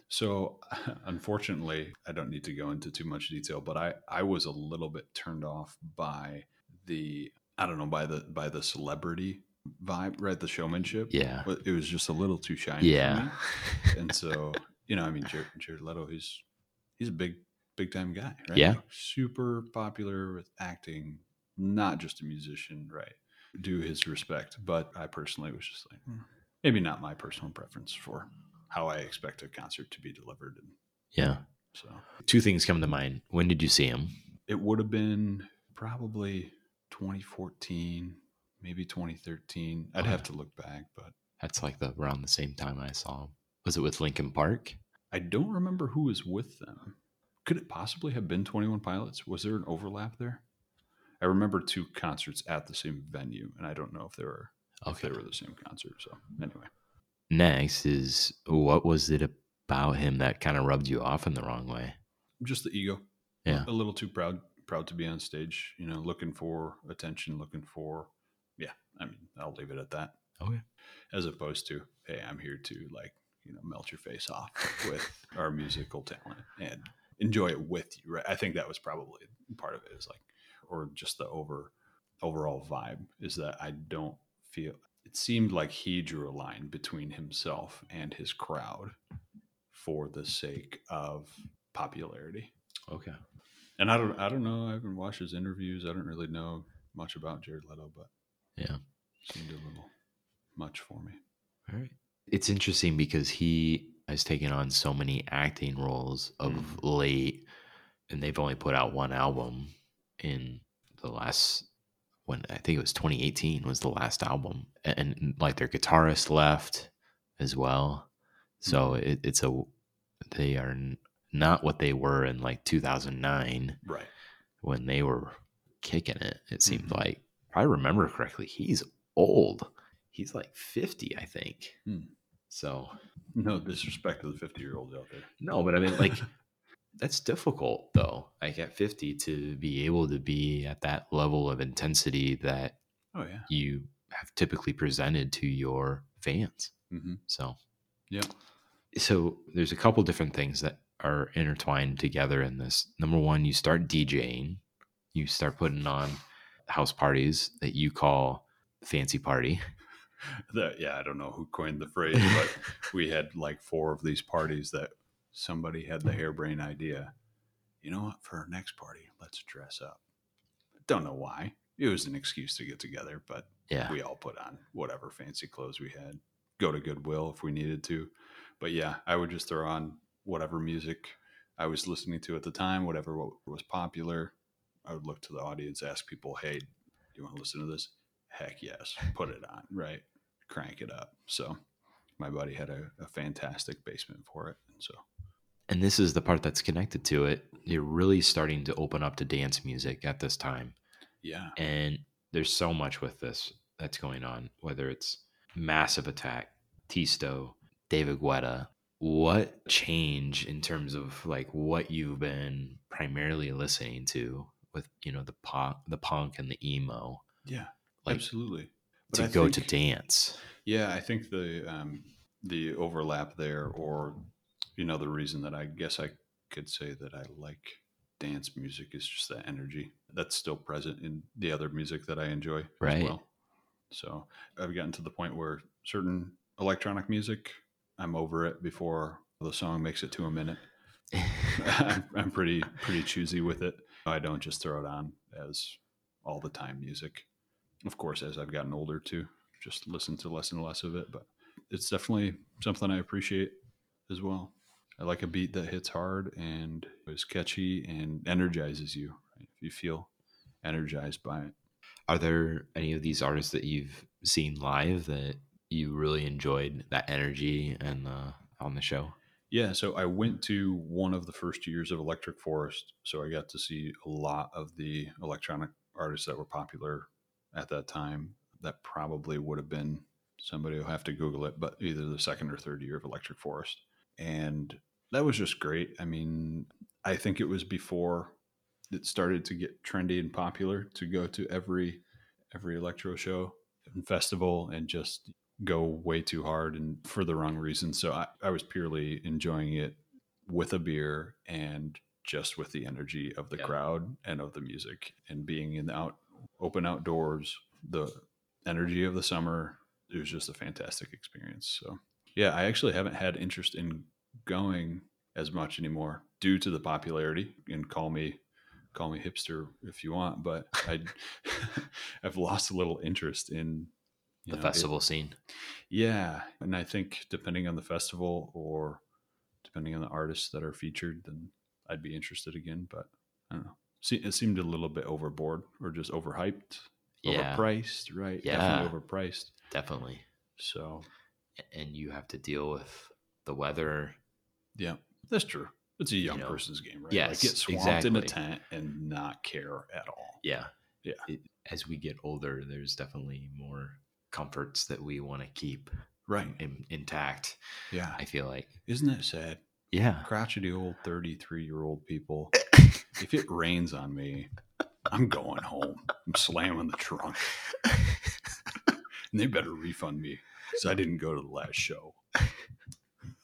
C: So, unfortunately, I don't need to go into too much detail, but I I was a little bit turned off by the I don't know by the by the celebrity vibe, right? The showmanship.
B: Yeah.
C: But it was just a little too shiny. For
B: Yeah.
C: me. and so you know, I mean, Jared, Jared Leto, he's he's a big big time guy, right?
B: Yeah.
C: Like, super popular with acting, not just a musician, right? Due his respect, but I personally was just like, hmm, maybe not my personal preference for how I expect a concert to be delivered, and
B: yeah.
C: so
B: Two things come to mind. When did you see him?
C: it would have been probably 2014, maybe 2013. I'd
B: Okay.
C: have to look back, but
B: That's like the around the same time I saw him. Was it with Linkin Park?
C: I don't remember who was with them. Could it possibly have been 21 Pilots? Was there an overlap there? I remember two concerts at the same venue, and I don't know if they were if
B: Okay.
C: they were the same concert. So anyway,
B: Next is what was it about him that kind of rubbed you off in the wrong way?
C: just the ego.
B: Yeah.
C: a little too proud proud to be on stage. You know, looking for attention, looking for yeah. I mean, I'll leave it at that.
B: Okay.
C: As opposed to hey, I'm here to like you know melt your face off with our musical talent and enjoy it with you. Right. I think that was probably part of it. Is like or just the over overall vibe is that I don't feel it seemed like he drew a line between himself and his crowd for the sake of popularity.
B: Okay.
C: And I don't I don't know, I haven't watched his interviews. I don't really know much about Jared Leto, but
B: Yeah.
C: seemed a little much for me.
B: All right. It's interesting because he has taken on so many acting roles of
C: Mhm.
B: late, and they've only put out one album in the last when I think it was 2018 was the last album, and, and like their guitarist left as well. So it, it's a they are not what they were in like 2009
C: Right.
B: when they were kicking it. It seemed
C: Mhm.
B: like I remember correctly, he's old. He's like 50, I think.
C: Hmm.
B: So
C: No disrespect to the 50 year olds out there.
B: no, but I mean, like, that's difficult though. Like at 50 to be able to be at that level of intensity that
C: Oh, yeah.
B: you have typically presented to your fans.
C: hmm
B: So,
C: Yeah.
B: so there's a couple different things that are intertwined together in this. Number one, you start DJing, you start putting on house parties that you call fancy party.
C: That, yeah, I don't know who coined the phrase, but we had like four of these parties that somebody had the harebrained idea. You know what? For our next party, let's dress up. Don't know why. It was an excuse to get together, but
B: Yeah.
C: we all put on whatever fancy clothes we had. Go to Goodwill if we needed to. But yeah, I would just throw on whatever music I was listening to at the time, whatever was popular. I would look to the audience, ask people, hey, do you want to listen to this? Heck yes. Put it on, right? Crank it up. So my buddy had a, a fantastic basement for it. And so,
B: And this is the part that's connected to it. You're really starting to open up to dance music at this time.
C: yeah.
B: And there's so much with this that's going on, whether it's Massive Attack, Tiësto, David Guetta. What change in terms of like what you've been primarily listening to with, you know, the pop, the punk and the emo,
C: Yeah.
B: like
C: absolutely.
B: to
C: I
B: go to dance?
C: Yeah, I think the um, the overlap there, or you know, the reason that I guess I could say that I like dance music is just that energy that's still present in the other music that I enjoy
B: Right.
C: as well. So I've gotten to the point where certain electronic music, I'm over it before the song makes it to a minute. I'm, I'm pretty pretty choosy with it. I don't just throw it on as all the time music. Of course, as I've gotten older too, just listen to less and less of it. But it's definitely something I appreciate as well. I like a beat that hits hard and is catchy and energizes you. Right? If you feel energized by it.
B: Are there any of these artists that you've seen live that you really enjoyed that energy and uh, on the show?
C: Yeah, so I went to one of the first years of Electric Forest, so I got to see a lot of the electronic artists that were popular at that time. That probably would have been somebody will have to Google it, but either the second or third year of Electric Forest, and that was just great. I mean, I think it was before it started to get trendy and popular to go to every every electro show and festival and just go way too hard and for the wrong reasons. So I, I was purely enjoying it with a beer and just with the energy of the crowd and of the music and being in the out open outdoors, the energy of the summer. It was just a fantastic experience. So yeah, I actually haven't had interest in going as much anymore due to the popularity and call me call me hipster if you want, but I I've lost a little interest in
B: The
C: know, it-
B: festival scene.
C: yeah, and I think depending on the festival or depending on the artists that are featured, then I'd be interested again. But I don't know. See, it seemed a little bit overboard or just overhyped,
B: Yeah,
C: overpriced, right?
B: Yeah.
C: Definitely overpriced.
B: definitely.
C: So
B: And you have to deal with the weather.
C: yeah, that's true. It's a young
B: know,
C: person's game, right?
B: yes,
C: like get swamped in a tent and not care at all.
B: Yeah.
C: Yeah.
B: It, as we get older, there's definitely more comforts that we want to keep
C: Right.
B: in, intact.
C: Yeah.
B: I feel like.
C: Isn't that sad?
B: Yeah.
C: Crotchety old 33 year old people. if it rains on me, I'm going home. I'm slamming the trunk. And they better refund me because I didn't go to the last show.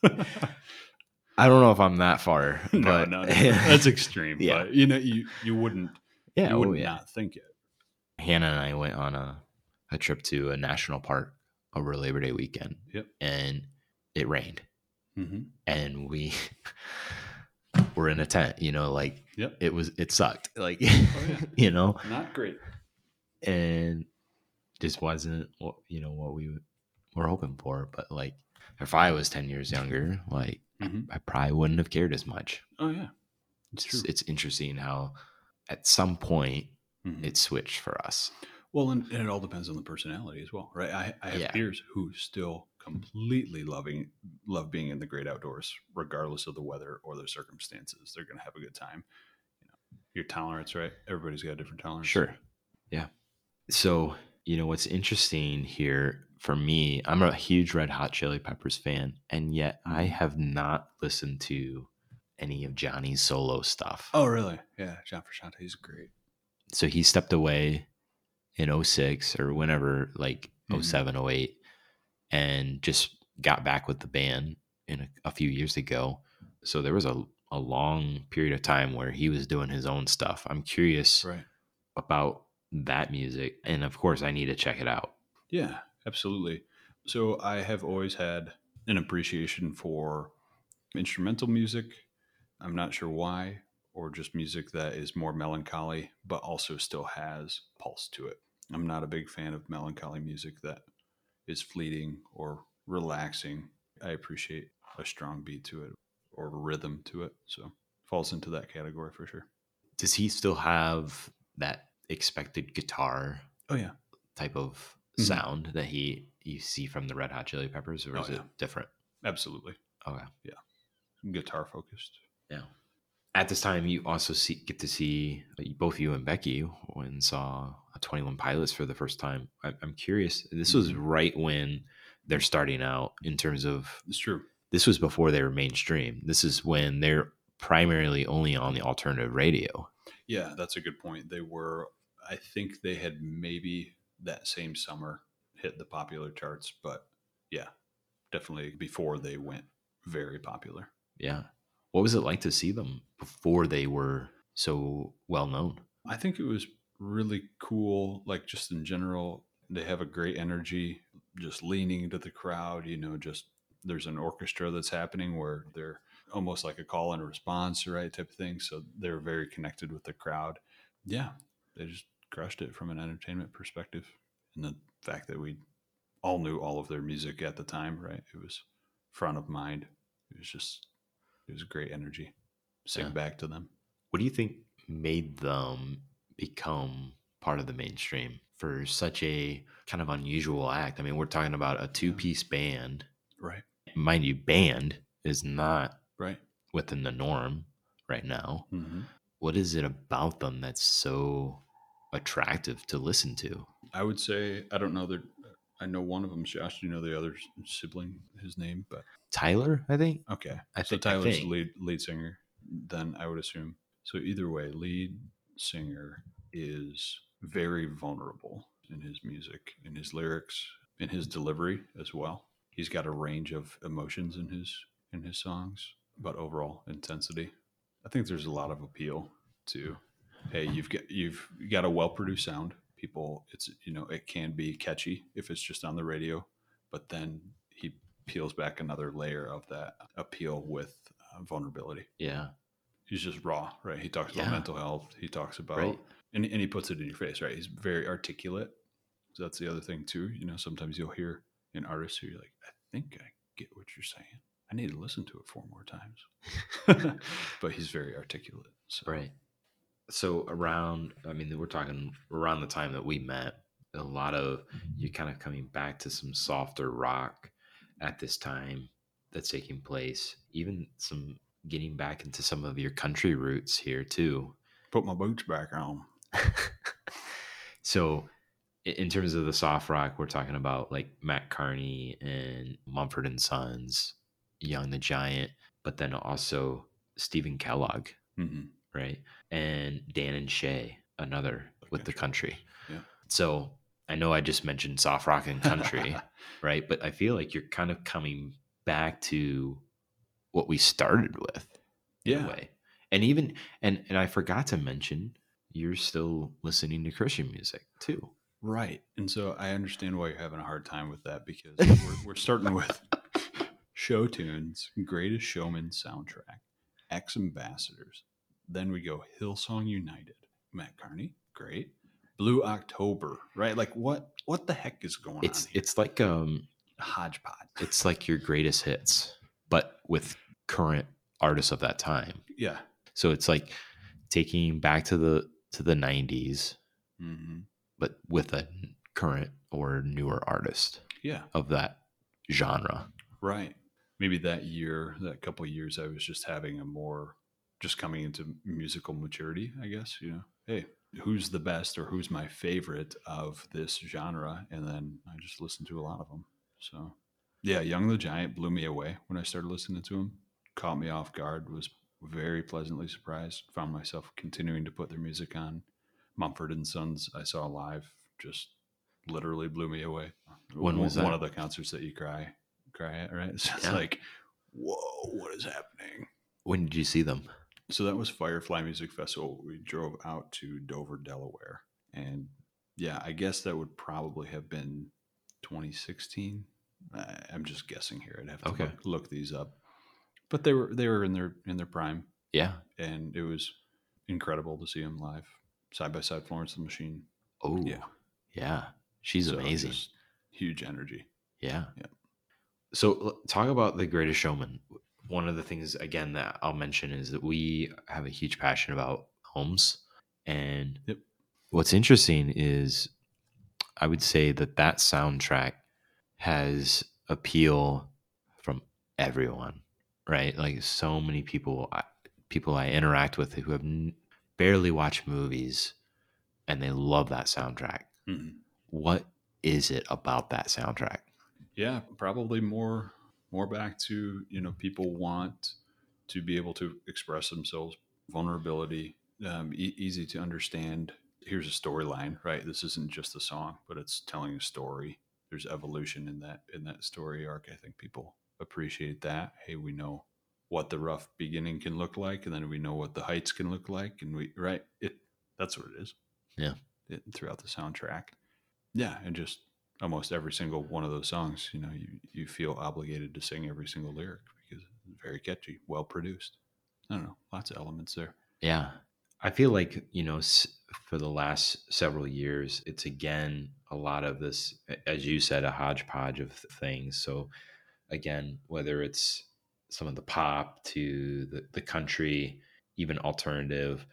B: I don't know if I'm that far,
C: no,
B: but
C: no, no, that's extreme.
B: Yeah.
C: But you know, you you wouldn't
B: yeah,
C: you
B: oh,
C: would
B: yeah.
C: not think it.
B: Hannah and I went on a, a trip to a national park over Labor Day weekend.
C: Yep.
B: And it rained.
C: Mm-hmm.
B: And we were in a tent, you know, like
C: Yep.
B: it was, it sucked. Like,
C: yeah.
B: you know,
C: Not great.
B: and just wasn't what, you know, what we we're hoping for. But like, if I was ten years younger, like
C: Mhm.
B: I probably wouldn't have cared as much.
C: Oh yeah, it's
B: It's, it's interesting how at some point
C: Mhm.
B: it switched for us.
C: Well, and, and it all depends on the personality as well, right? I, I have
B: Yeah.
C: peers who still completely loving love being in the great outdoors, regardless of the weather or the circumstances. They're going to have a good time. You know, your tolerance, right? Everybody's got a different tolerance.
B: Sure. Yeah. So, you know, what's interesting here for me, I'm a huge Red Hot Chili Peppers fan, and yet I mm-hmm. have not listened to any of Johnny's solo stuff.
C: Oh, really? Yeah, John Frusciante, he's great.
B: So he stepped away in 06 or whenever, like
C: Mhm.
B: 07, 08, and just got back with the band in a, a few years ago. So there was a, a long period of time where he was doing his own stuff. I'm curious
C: Right.
B: about that music. And of course, I need to check it out.
C: Yeah, absolutely. So I have always had an appreciation for instrumental music. I'm not sure why, or just music that is more melancholy, but also still has pulse to it. I'm not a big fan of melancholy music that is fleeting or relaxing. I appreciate a strong beat to it or rhythm to it. So falls into that category for sure.
B: Does he still have that expected guitar
C: Oh yeah.
B: type of
C: Mhm.
B: sound that he you see from the Red Hot Chili Peppers, or
C: Oh,
B: is
C: yeah.
B: it different?
C: Absolutely.
B: Okay. Yeah.
C: Guitar focused.
B: Yeah. At this time, you also see get to see uh, both you and Becky when saw a Twenty One Pilots for the first time. I, I'm curious. This was
C: Mhm.
B: right when they're starting out in terms of.
C: It's true.
B: This was before they were mainstream. This is when they're primarily only on the alternative radio.
C: Yeah, that's a good point. They were, I think they had maybe that same summer hit the popular charts, but yeah, definitely before they went very popular.
B: Yeah. What was it like to see them before they were so well known?
C: I think it was really cool, like just in general. They have a great energy, just leaning into the crowd, you know, just there's an orchestra that's happening where they're almost like a call and response, right? Type of thing. So they're very connected with the crowd. Yeah. They just crushed it from an entertainment perspective. And the fact that we all knew all of their music at the time, right? It was front of mind. It was just, it was great energy. Sing
B: Yeah.
C: back to them.
B: What do you think made them become part of the mainstream for such a kind of unusual act? I mean, we're talking about a two piece band.
C: Right.
B: Mind you, band is not
C: Right.
B: within the norm right now.
C: Mm-hmm.
B: What is it about them that's so attractive to listen to?
C: I would say I don't know that I know one of them. Josh, do you know the other sibling? His name, but
B: Tyler, I think.
C: okay.
B: I
C: so
B: think- I
C: Tyler's
B: think.
C: lead lead singer. Then I would assume. So either way, lead singer is very vulnerable in his music, in his lyrics, in his delivery as well. He's got a range of emotions in his in his songs, but overall intensity. I think there's a lot of appeal to hey, you've got you've got a well produced sound. People, it's you know it can be catchy if it's just on the radio, but then he peels back another layer of that appeal with uh, vulnerability.
B: Yeah.
C: He's just raw, right? He talks
B: Yeah.
C: about mental health. He talks about
B: Right.
C: and, and he puts it in your face, right? He's very articulate. So that's the other thing too. You know, sometimes you'll hear an artist who you're like, I think I get what you're saying. I need to listen to it four more times. but he's very articulate. So
B: Right. So around, I mean, we're talking around the time that we met, a lot of you kind of coming back to some softer rock at this time that's taking place. Even some getting back into some of your country roots here too.
C: put my boots back on.
B: so in terms of the soft rock, we're talking about like Matt Kearney and Mumford and Sons, Young the Giant, but then also Stephen Kellogg
C: hmm
B: right? And Dan and Shay, another with the country.
C: Yeah.
B: So I know I just mentioned soft rock and country, right? But I feel like you're kind of coming back to what we started with
C: Yeah.
B: way. And even and and I forgot to mention you're still listening to Christian music too.
C: Right. And so I understand why you're having a hard time with that because we're, we're starting with show tunes, greatest showman soundtrack, X Ambassadors. Then we go Hillsong United, Matt Kearney, great. Blue October, right? Like what what the heck is going
B: It's
C: on? here?
B: it's like um
C: hodgepodge.
B: It's like your greatest hits, but with current artists of that time.
C: Yeah.
B: So it's like taking back to the to the 90s,
C: hmm
B: but with a current or newer artist
C: Yeah.
B: of that genre.
C: Right. Maybe that year, that couple of years, I was just having a more, just coming into musical maturity, I guess. You know, hey, who's the best or who's my favorite of this genre? And then I just listened to a lot of them. So, yeah, Young the Giant blew me away when I started listening to him. Caught me off guard, was very pleasantly surprised. Found myself continuing to put their music on. Mumford and Sons, I saw live, just literally blew me away.
B: When was
C: one
B: that?
C: of the concerts that you cry cry at, right? It's just
B: Yeah.
C: like, whoa, what is happening?
B: When did you see them?
C: So that was Firefly Music Festival. We drove out to Dover, Delaware, and yeah, I guess that would probably have been 2016. I- I'm just guessing here. I'd have to
B: Okay.
C: look, look these up, but they were they were in their in their prime,
B: Yeah.
C: and it was incredible to see them live, side by side. Florence the Machine.
B: Oh,
C: Yeah.
B: yeah. She's
C: So
B: amazing.
C: huge energy.
B: Yeah.
C: Yeah.
B: So talk about the greatest showman. One of the things again that I'll mention is that we have a huge passion about homes. And
C: Yep.
B: what's interesting is I would say that that soundtrack has appeal from everyone, right? Like so many people I, people I interact with who have n- barely watched movies and they love that soundtrack.
C: Mhm.
B: What is it about that soundtrack?
C: Yeah, probably more more back to you know people want to be able to express themselves, vulnerability, um, e- easy to understand. Here's a storyline, right? This isn't just a song, but it's telling a story. There's evolution in that in that story arc. I think people appreciate that. Hey, we know what the rough beginning can look like, and then we know what the heights can look like, and we right it. That's what it is.
B: Yeah.
C: It, throughout the soundtrack. Yeah, and just almost every single one of those songs, you know, you, you feel obligated to sing every single lyric because it's very catchy, well produced. I don't know, lots of elements there.
B: Yeah. I feel like, you know, for the last several years, it's again a lot of this, as you said, a hodgepodge of things. So, again, whether it's some of the pop to the, the country, even alternative,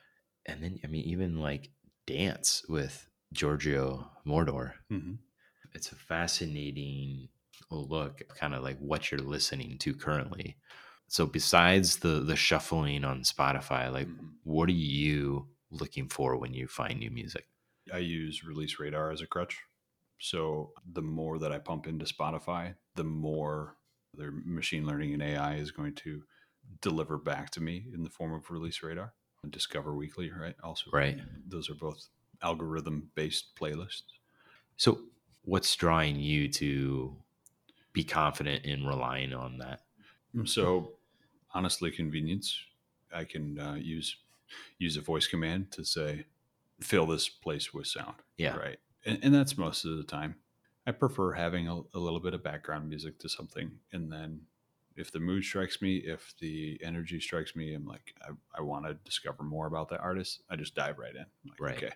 B: and then, I mean, even like dance with Giorgio Moroder.
C: Mm-hmm.
B: It's a fascinating look, kind of like what you're listening to currently. So, besides the the shuffling on Spotify, like
C: Mm-hmm.
B: what are you looking for when you find new music?
C: I use Release Radar as a crutch. So the more that I pump into Spotify, the more their machine learning and AI is going to deliver back to me in the form of Release Radar and Discover Weekly, right? Also,
B: Right.
C: Those are both algorithm based playlists.
B: So, what's drawing you to be confident in relying on that?
C: So, honestly, convenience. I can uh, use use a voice command to say, "Fill this place with sound."
B: Yeah.
C: right. And, and that's most of the time. I prefer having a, a little bit of background music to something, and then if the mood strikes me, if the energy strikes me, I'm like, I, I want to discover more about that artist. I just dive right in. Like,
B: Right.
C: Okay,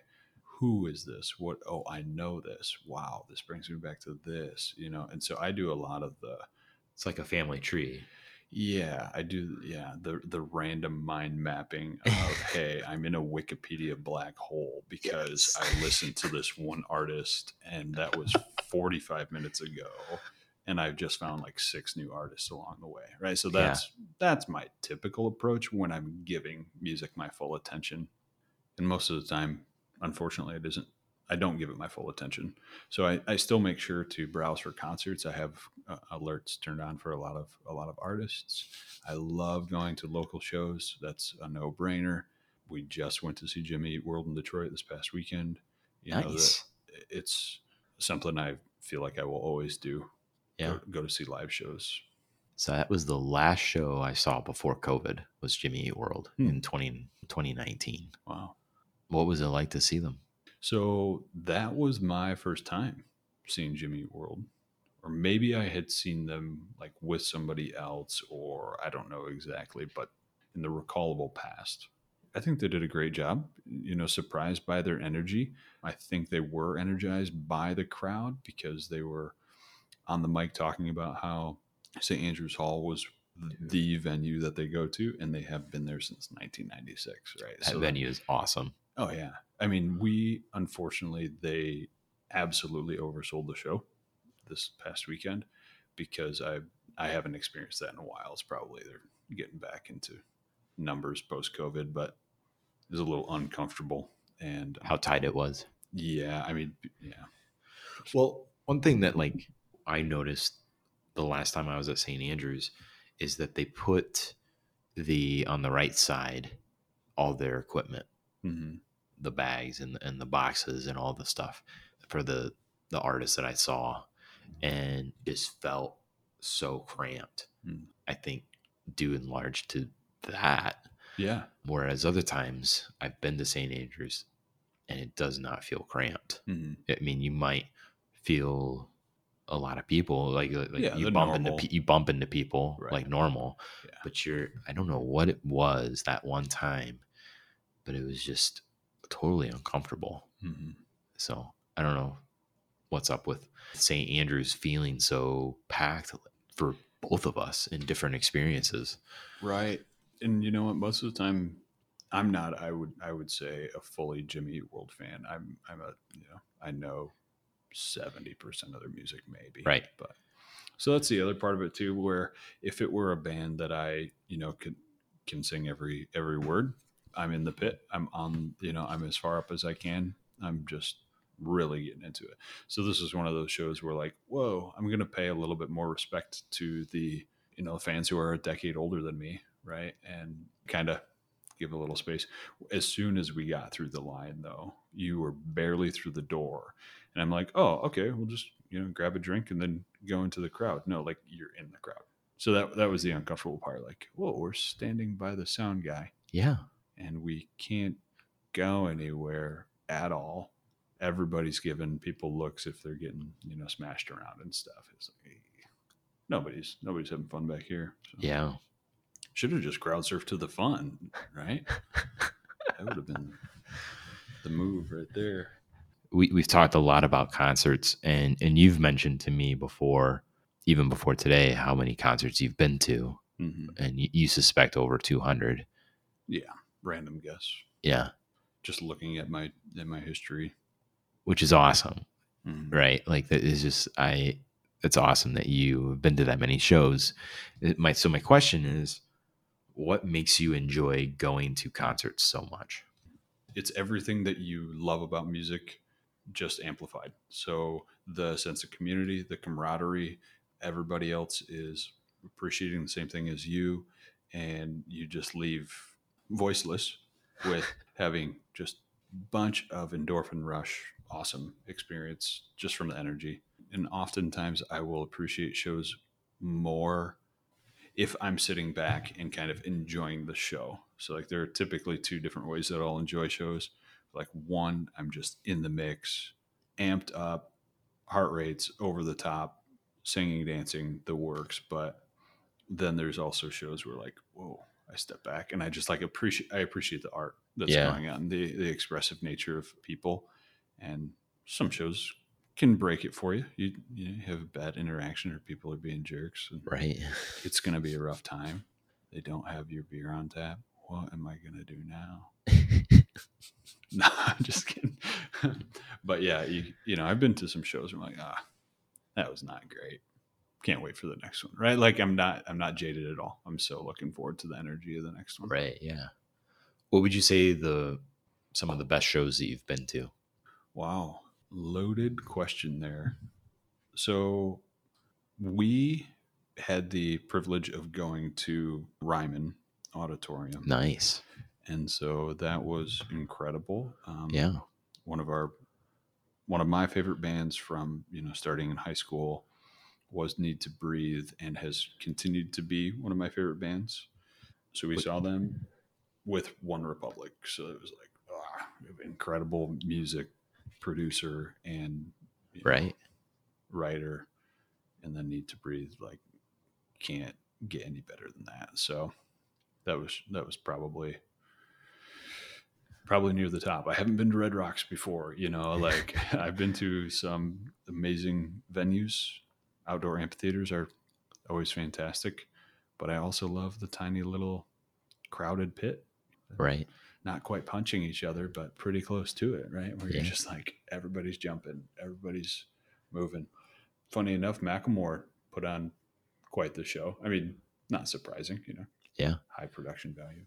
C: who is this? What? Oh, I know this. Wow, this brings me back to this. You know, and so I do a lot of the
B: It's like a family tree.
C: yeah, I do. Yeah, the the random mind mapping of hey, I'm in a Wikipedia black hole because I listened to this one artist and that was 45 minutes ago, and I've just found like six new artists along the way. Right, so
B: Yeah.
C: that's that's my typical approach when I'm giving music my full attention, and most of the time, unfortunately, it isn't. I don't give it my full attention. So I, I still make sure to browse for concerts. I have uh, alerts turned on for a lot of a lot of artists. I love going to local shows. That's a no brainer. We just went to see Jimmy Eat World in Detroit this past weekend. You know,
B: nice.
C: it's something I feel like I will always do.
B: Yeah.
C: Go, go to see live shows.
B: So that was the last show I saw before COVID was Jimmy Eat World
C: Hmm.
B: in 20, 2019.
C: Wow.
B: What was it like to see them?
C: So that was my first time seeing Jimmy Eat World. Or maybe I had seen them like with somebody else, or I don't know exactly, but in the recallable past. I think they did a great job, you know, surprised by their energy. I think they were energized by the crowd because they were on the mic talking about how St. Andrews Hall was the venue that they go to, and they have been there since 1996. Right,
B: That venue is awesome.
C: Oh yeah, I mean, we unfortunately they absolutely oversold the show this past weekend because I I haven't experienced that in a while. It's probably they're getting back into numbers post COVID, but it was a little uncomfortable. And
B: How tight it was.
C: yeah, I mean, yeah,
B: Well, one thing that like I noticed the last time I was at St. Andrews is that they put the on the right side all their equipment,
C: hmm
B: the bags and and the boxes and all the stuff for the the artists that I saw, and just felt so cramped.
C: Mm.
B: I think due in large to that.
C: yeah,
B: Whereas other times I've been to St. Andrews and it does not feel cramped.
C: hmm
B: I mean, you might feel a lot of people like, like
C: Yeah,
B: you bump into
C: normal.
B: pe- you bump into people
C: Right.
B: like normal,
C: Yeah.
B: but you're I don't know what it was that one time, but it was just totally uncomfortable.
C: hmm
B: So I don't know what's up with St. Andrews feeling so packed for both of us in different experiences.
C: right. And you know what? Most of the time, I'm not. I would I would say a fully Jimmy Eat World fan. I'm I'm a you know I know seventy percent of their music maybe
B: Right.
C: but so that's the other part of it too where if it were a band that i you know could can sing every every word i'm in the pit i'm on you know i'm as far up as i can i'm just really getting into it so this is one of those shows where like whoa i'm gonna pay a little bit more respect to the you know fans who are a decade older than me right and kind of give a little space as soon as we got through the line though you were barely through the door and I'm like, oh, okay, we'll just you know grab a drink and then go into the crowd. No, like you're in the crowd. So that that was the uncomfortable part. Like, whoa, we're standing by the sound guy
B: Yeah.
C: And we can't go anywhere at all. Everybody's giving people looks if they're getting you know smashed around and stuff. It's like nobody's nobody's having fun back here. So
B: Yeah.
C: should have just crowd surfed to the fun, right? that would have been the move right there.
B: we, we've talked a lot about concerts and and you've mentioned to me before even before today how many concerts you've been to
C: hmm
B: and you, you suspect over 200
C: Random guess.
B: yeah
C: just looking at my at my history.
B: which is awesome
C: Mhm.
B: right like that is just i it's awesome that you've been to that many shows it might so my question is what makes you enjoy going to concerts so much
C: It's everything that you love about music, just amplified. So the sense of community, the camaraderie, everybody else is appreciating the same thing as you, and you just leave voiceless with having just bunch of endorphin rush, awesome experience just from the energy. And oftentimes, I will appreciate shows more if I'm sitting back and kind of enjoying the show. So like there are typically two different ways that I'll enjoy shows. Like one, I'm just in the mix, amped up, heart rates over the top, singing, dancing, the works. But then there's also shows where like, whoa, I step back and I just like appreciate I appreciate the art that's
B: Yeah.
C: going on, the the expressive nature of people. And some shows can break it for you. You you have a bad interaction or people are being jerks. And
B: right
C: it's going to be a rough time. They don't have your beer on tap. What am I going to do now? no, I'm just kidding. but yeah, you, you know, I've been to some shows where I'm like, ah, that was not great. Can't wait for the next one. Right. Like I'm not, I'm not jaded at all. I'm so looking forward to the energy of the next one.
B: right yeah what would you say the some of the best shows that you've been to
C: Wow. Loaded question there. So we had the privilege of going to Ryman Auditorium.
B: nice
C: and so that was incredible. Um,
B: yeah
C: one of our one of my favorite bands from you know starting in high school was Need to Breathe, and has continued to be one of my favorite bands. So we saw them with OneRepublic. So it was like ah, incredible music producer and you know,
B: right
C: writer, and then Need to Breathe. Like can't get any better than that. So that was that was probably probably near the top. I haven't been to Red Rocks before, you know, like I've been to some amazing venues outdoor amphitheaters are always fantastic, but I also love the tiny little crowded pit.
B: Right.
C: Not quite punching each other, but pretty close to it, right? Where
B: Yeah.
C: you're just like everybody's jumping, everybody's moving. Funny enough, Macklemore put on quite the show. I mean, not surprising, you know.
B: Yeah.
C: High production value.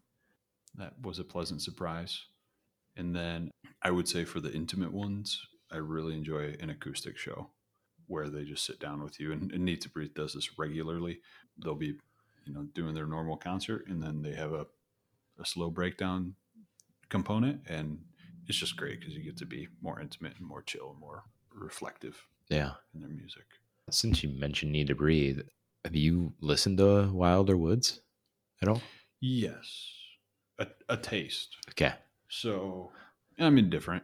C: That was a pleasant surprise. And then I would say for the intimate ones, I really enjoy an acoustic show where they just sit down with you. And, and Need to Breathe does this regularly. They'll be, you know, doing their normal concert and then they have a, a slow breakdown component. And it's just great because you get to be more intimate and more chill and more reflective
B: Yeah.
C: in their music.
B: Since you mentioned Need to Breathe, have you listened to Wilder Woods at all?
C: Yes, a, a taste.
B: Okay.
C: So I'm indifferent.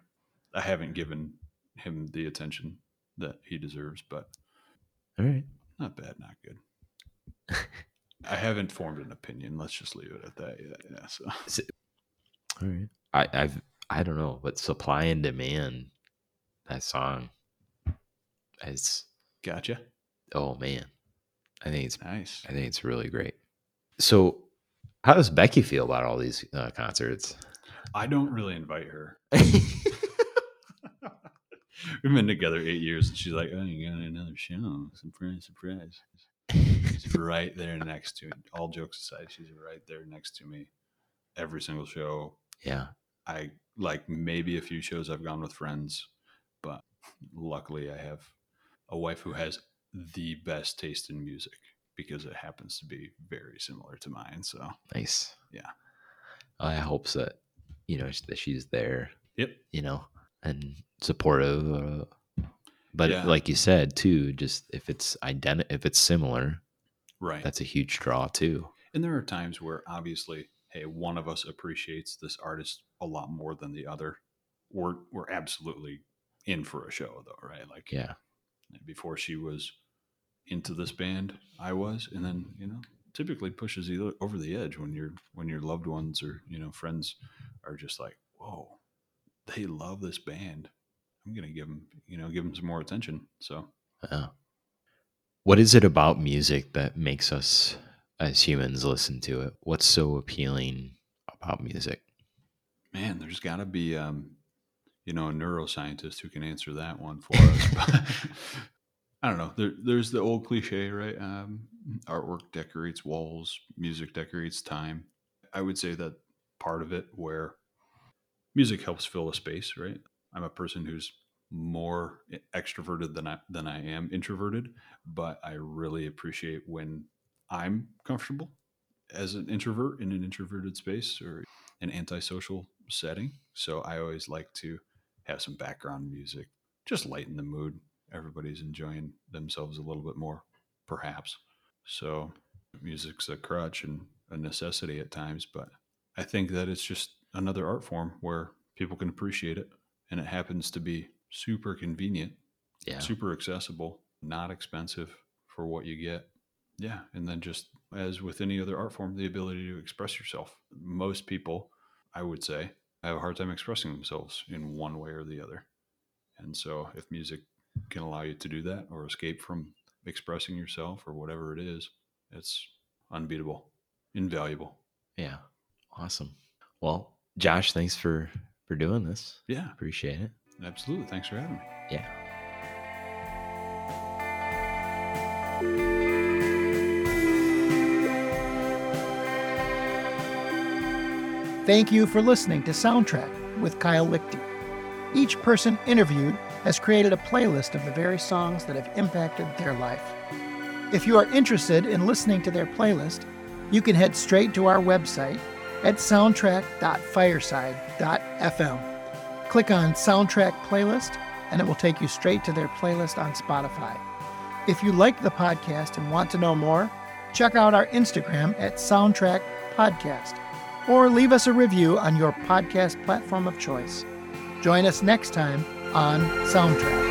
C: I haven't given him the attention that he deserves, but
B: All right.
C: not bad, not good. I haven't formed an opinion. Let's just leave it at that. Yeah, yeah. So
B: All right. I, I've I don't know, but supply and demand, that song is
C: gotcha.
B: oh man. I think it's
C: Nice.
B: I think it's really great. So how does Becky feel about all these uh, concerts?
C: I don't really invite her. We've been together eight years, and she's like, "Oh, you got another show? Surprise, surprise!" She's right there next to me. All jokes aside, she's right there next to me. Every single show,
B: yeah.
C: I like maybe a few shows I've gone with friends, but luckily I have a wife who has the best taste in music because it happens to be very similar to mine. So,
B: Nice.
C: Yeah.
B: I hope that you know that she's there,
C: yep.
B: you know, and supportive. Uh, but
C: Yeah.
B: like you said too, just if it's identi- if it's similar,
C: Right.
B: that's a huge draw too.
C: And there are times where obviously, hey, one of us appreciates this artist a lot more than the other. We're we're absolutely in for a show though, right? Like
B: Yeah.
C: before she was into this band, I was, and then you know, typically pushes you over the edge when your when your loved ones or you know friends are just like, whoa, they love this band. I'm gonna give them, you know, give them some more attention. So
B: Yeah. What is it about music that makes us as humans listen to it? What's so appealing about music?
C: Man, there's got to be, um, you know, a neuroscientist who can answer that one for us. But I don't know. There, there's the old cliche, right? Um, artwork decorates walls, music decorates time. I would say that part of it where music helps fill a space, right? I'm a person who's more extroverted than I than I am introverted, but I really appreciate when I'm comfortable as an introvert in an introverted space or an antisocial setting. So I always like to have some background music, just lighten the mood. Everybody's enjoying themselves a little bit more, perhaps. So music's a crutch and a necessity at times, but I think that it's just another art form where people can appreciate it and it happens to be super convenient,
B: Yeah.
C: super accessible, not expensive for what you get. Yeah, and then just as with any other art form, the ability to express yourself. Most people, I would say, have a hard time expressing themselves in one way or the other. And so if music can allow you to do that or escape from expressing yourself or whatever it is, it's unbeatable, invaluable.
B: Yeah. Awesome. Well, Josh, thanks for for doing this.
C: Yeah,
B: Appreciate it.
C: absolutely. Thanks for having me.
B: Yeah.
A: Thank you for listening to Soundtrack with Kyle Lichty. Each person interviewed has created a playlist of the very songs that have impacted their life. If you are interested in listening to their playlist, you can head straight to our website at soundtrack.fireside.fm. Click on Soundtrack Playlist, and it will take you straight to their playlist on Spotify. If you like the podcast and want to know more, check out our Instagram at Soundtrack Podcast or leave us a review on your podcast platform of choice. Join us next time on Soundtrack.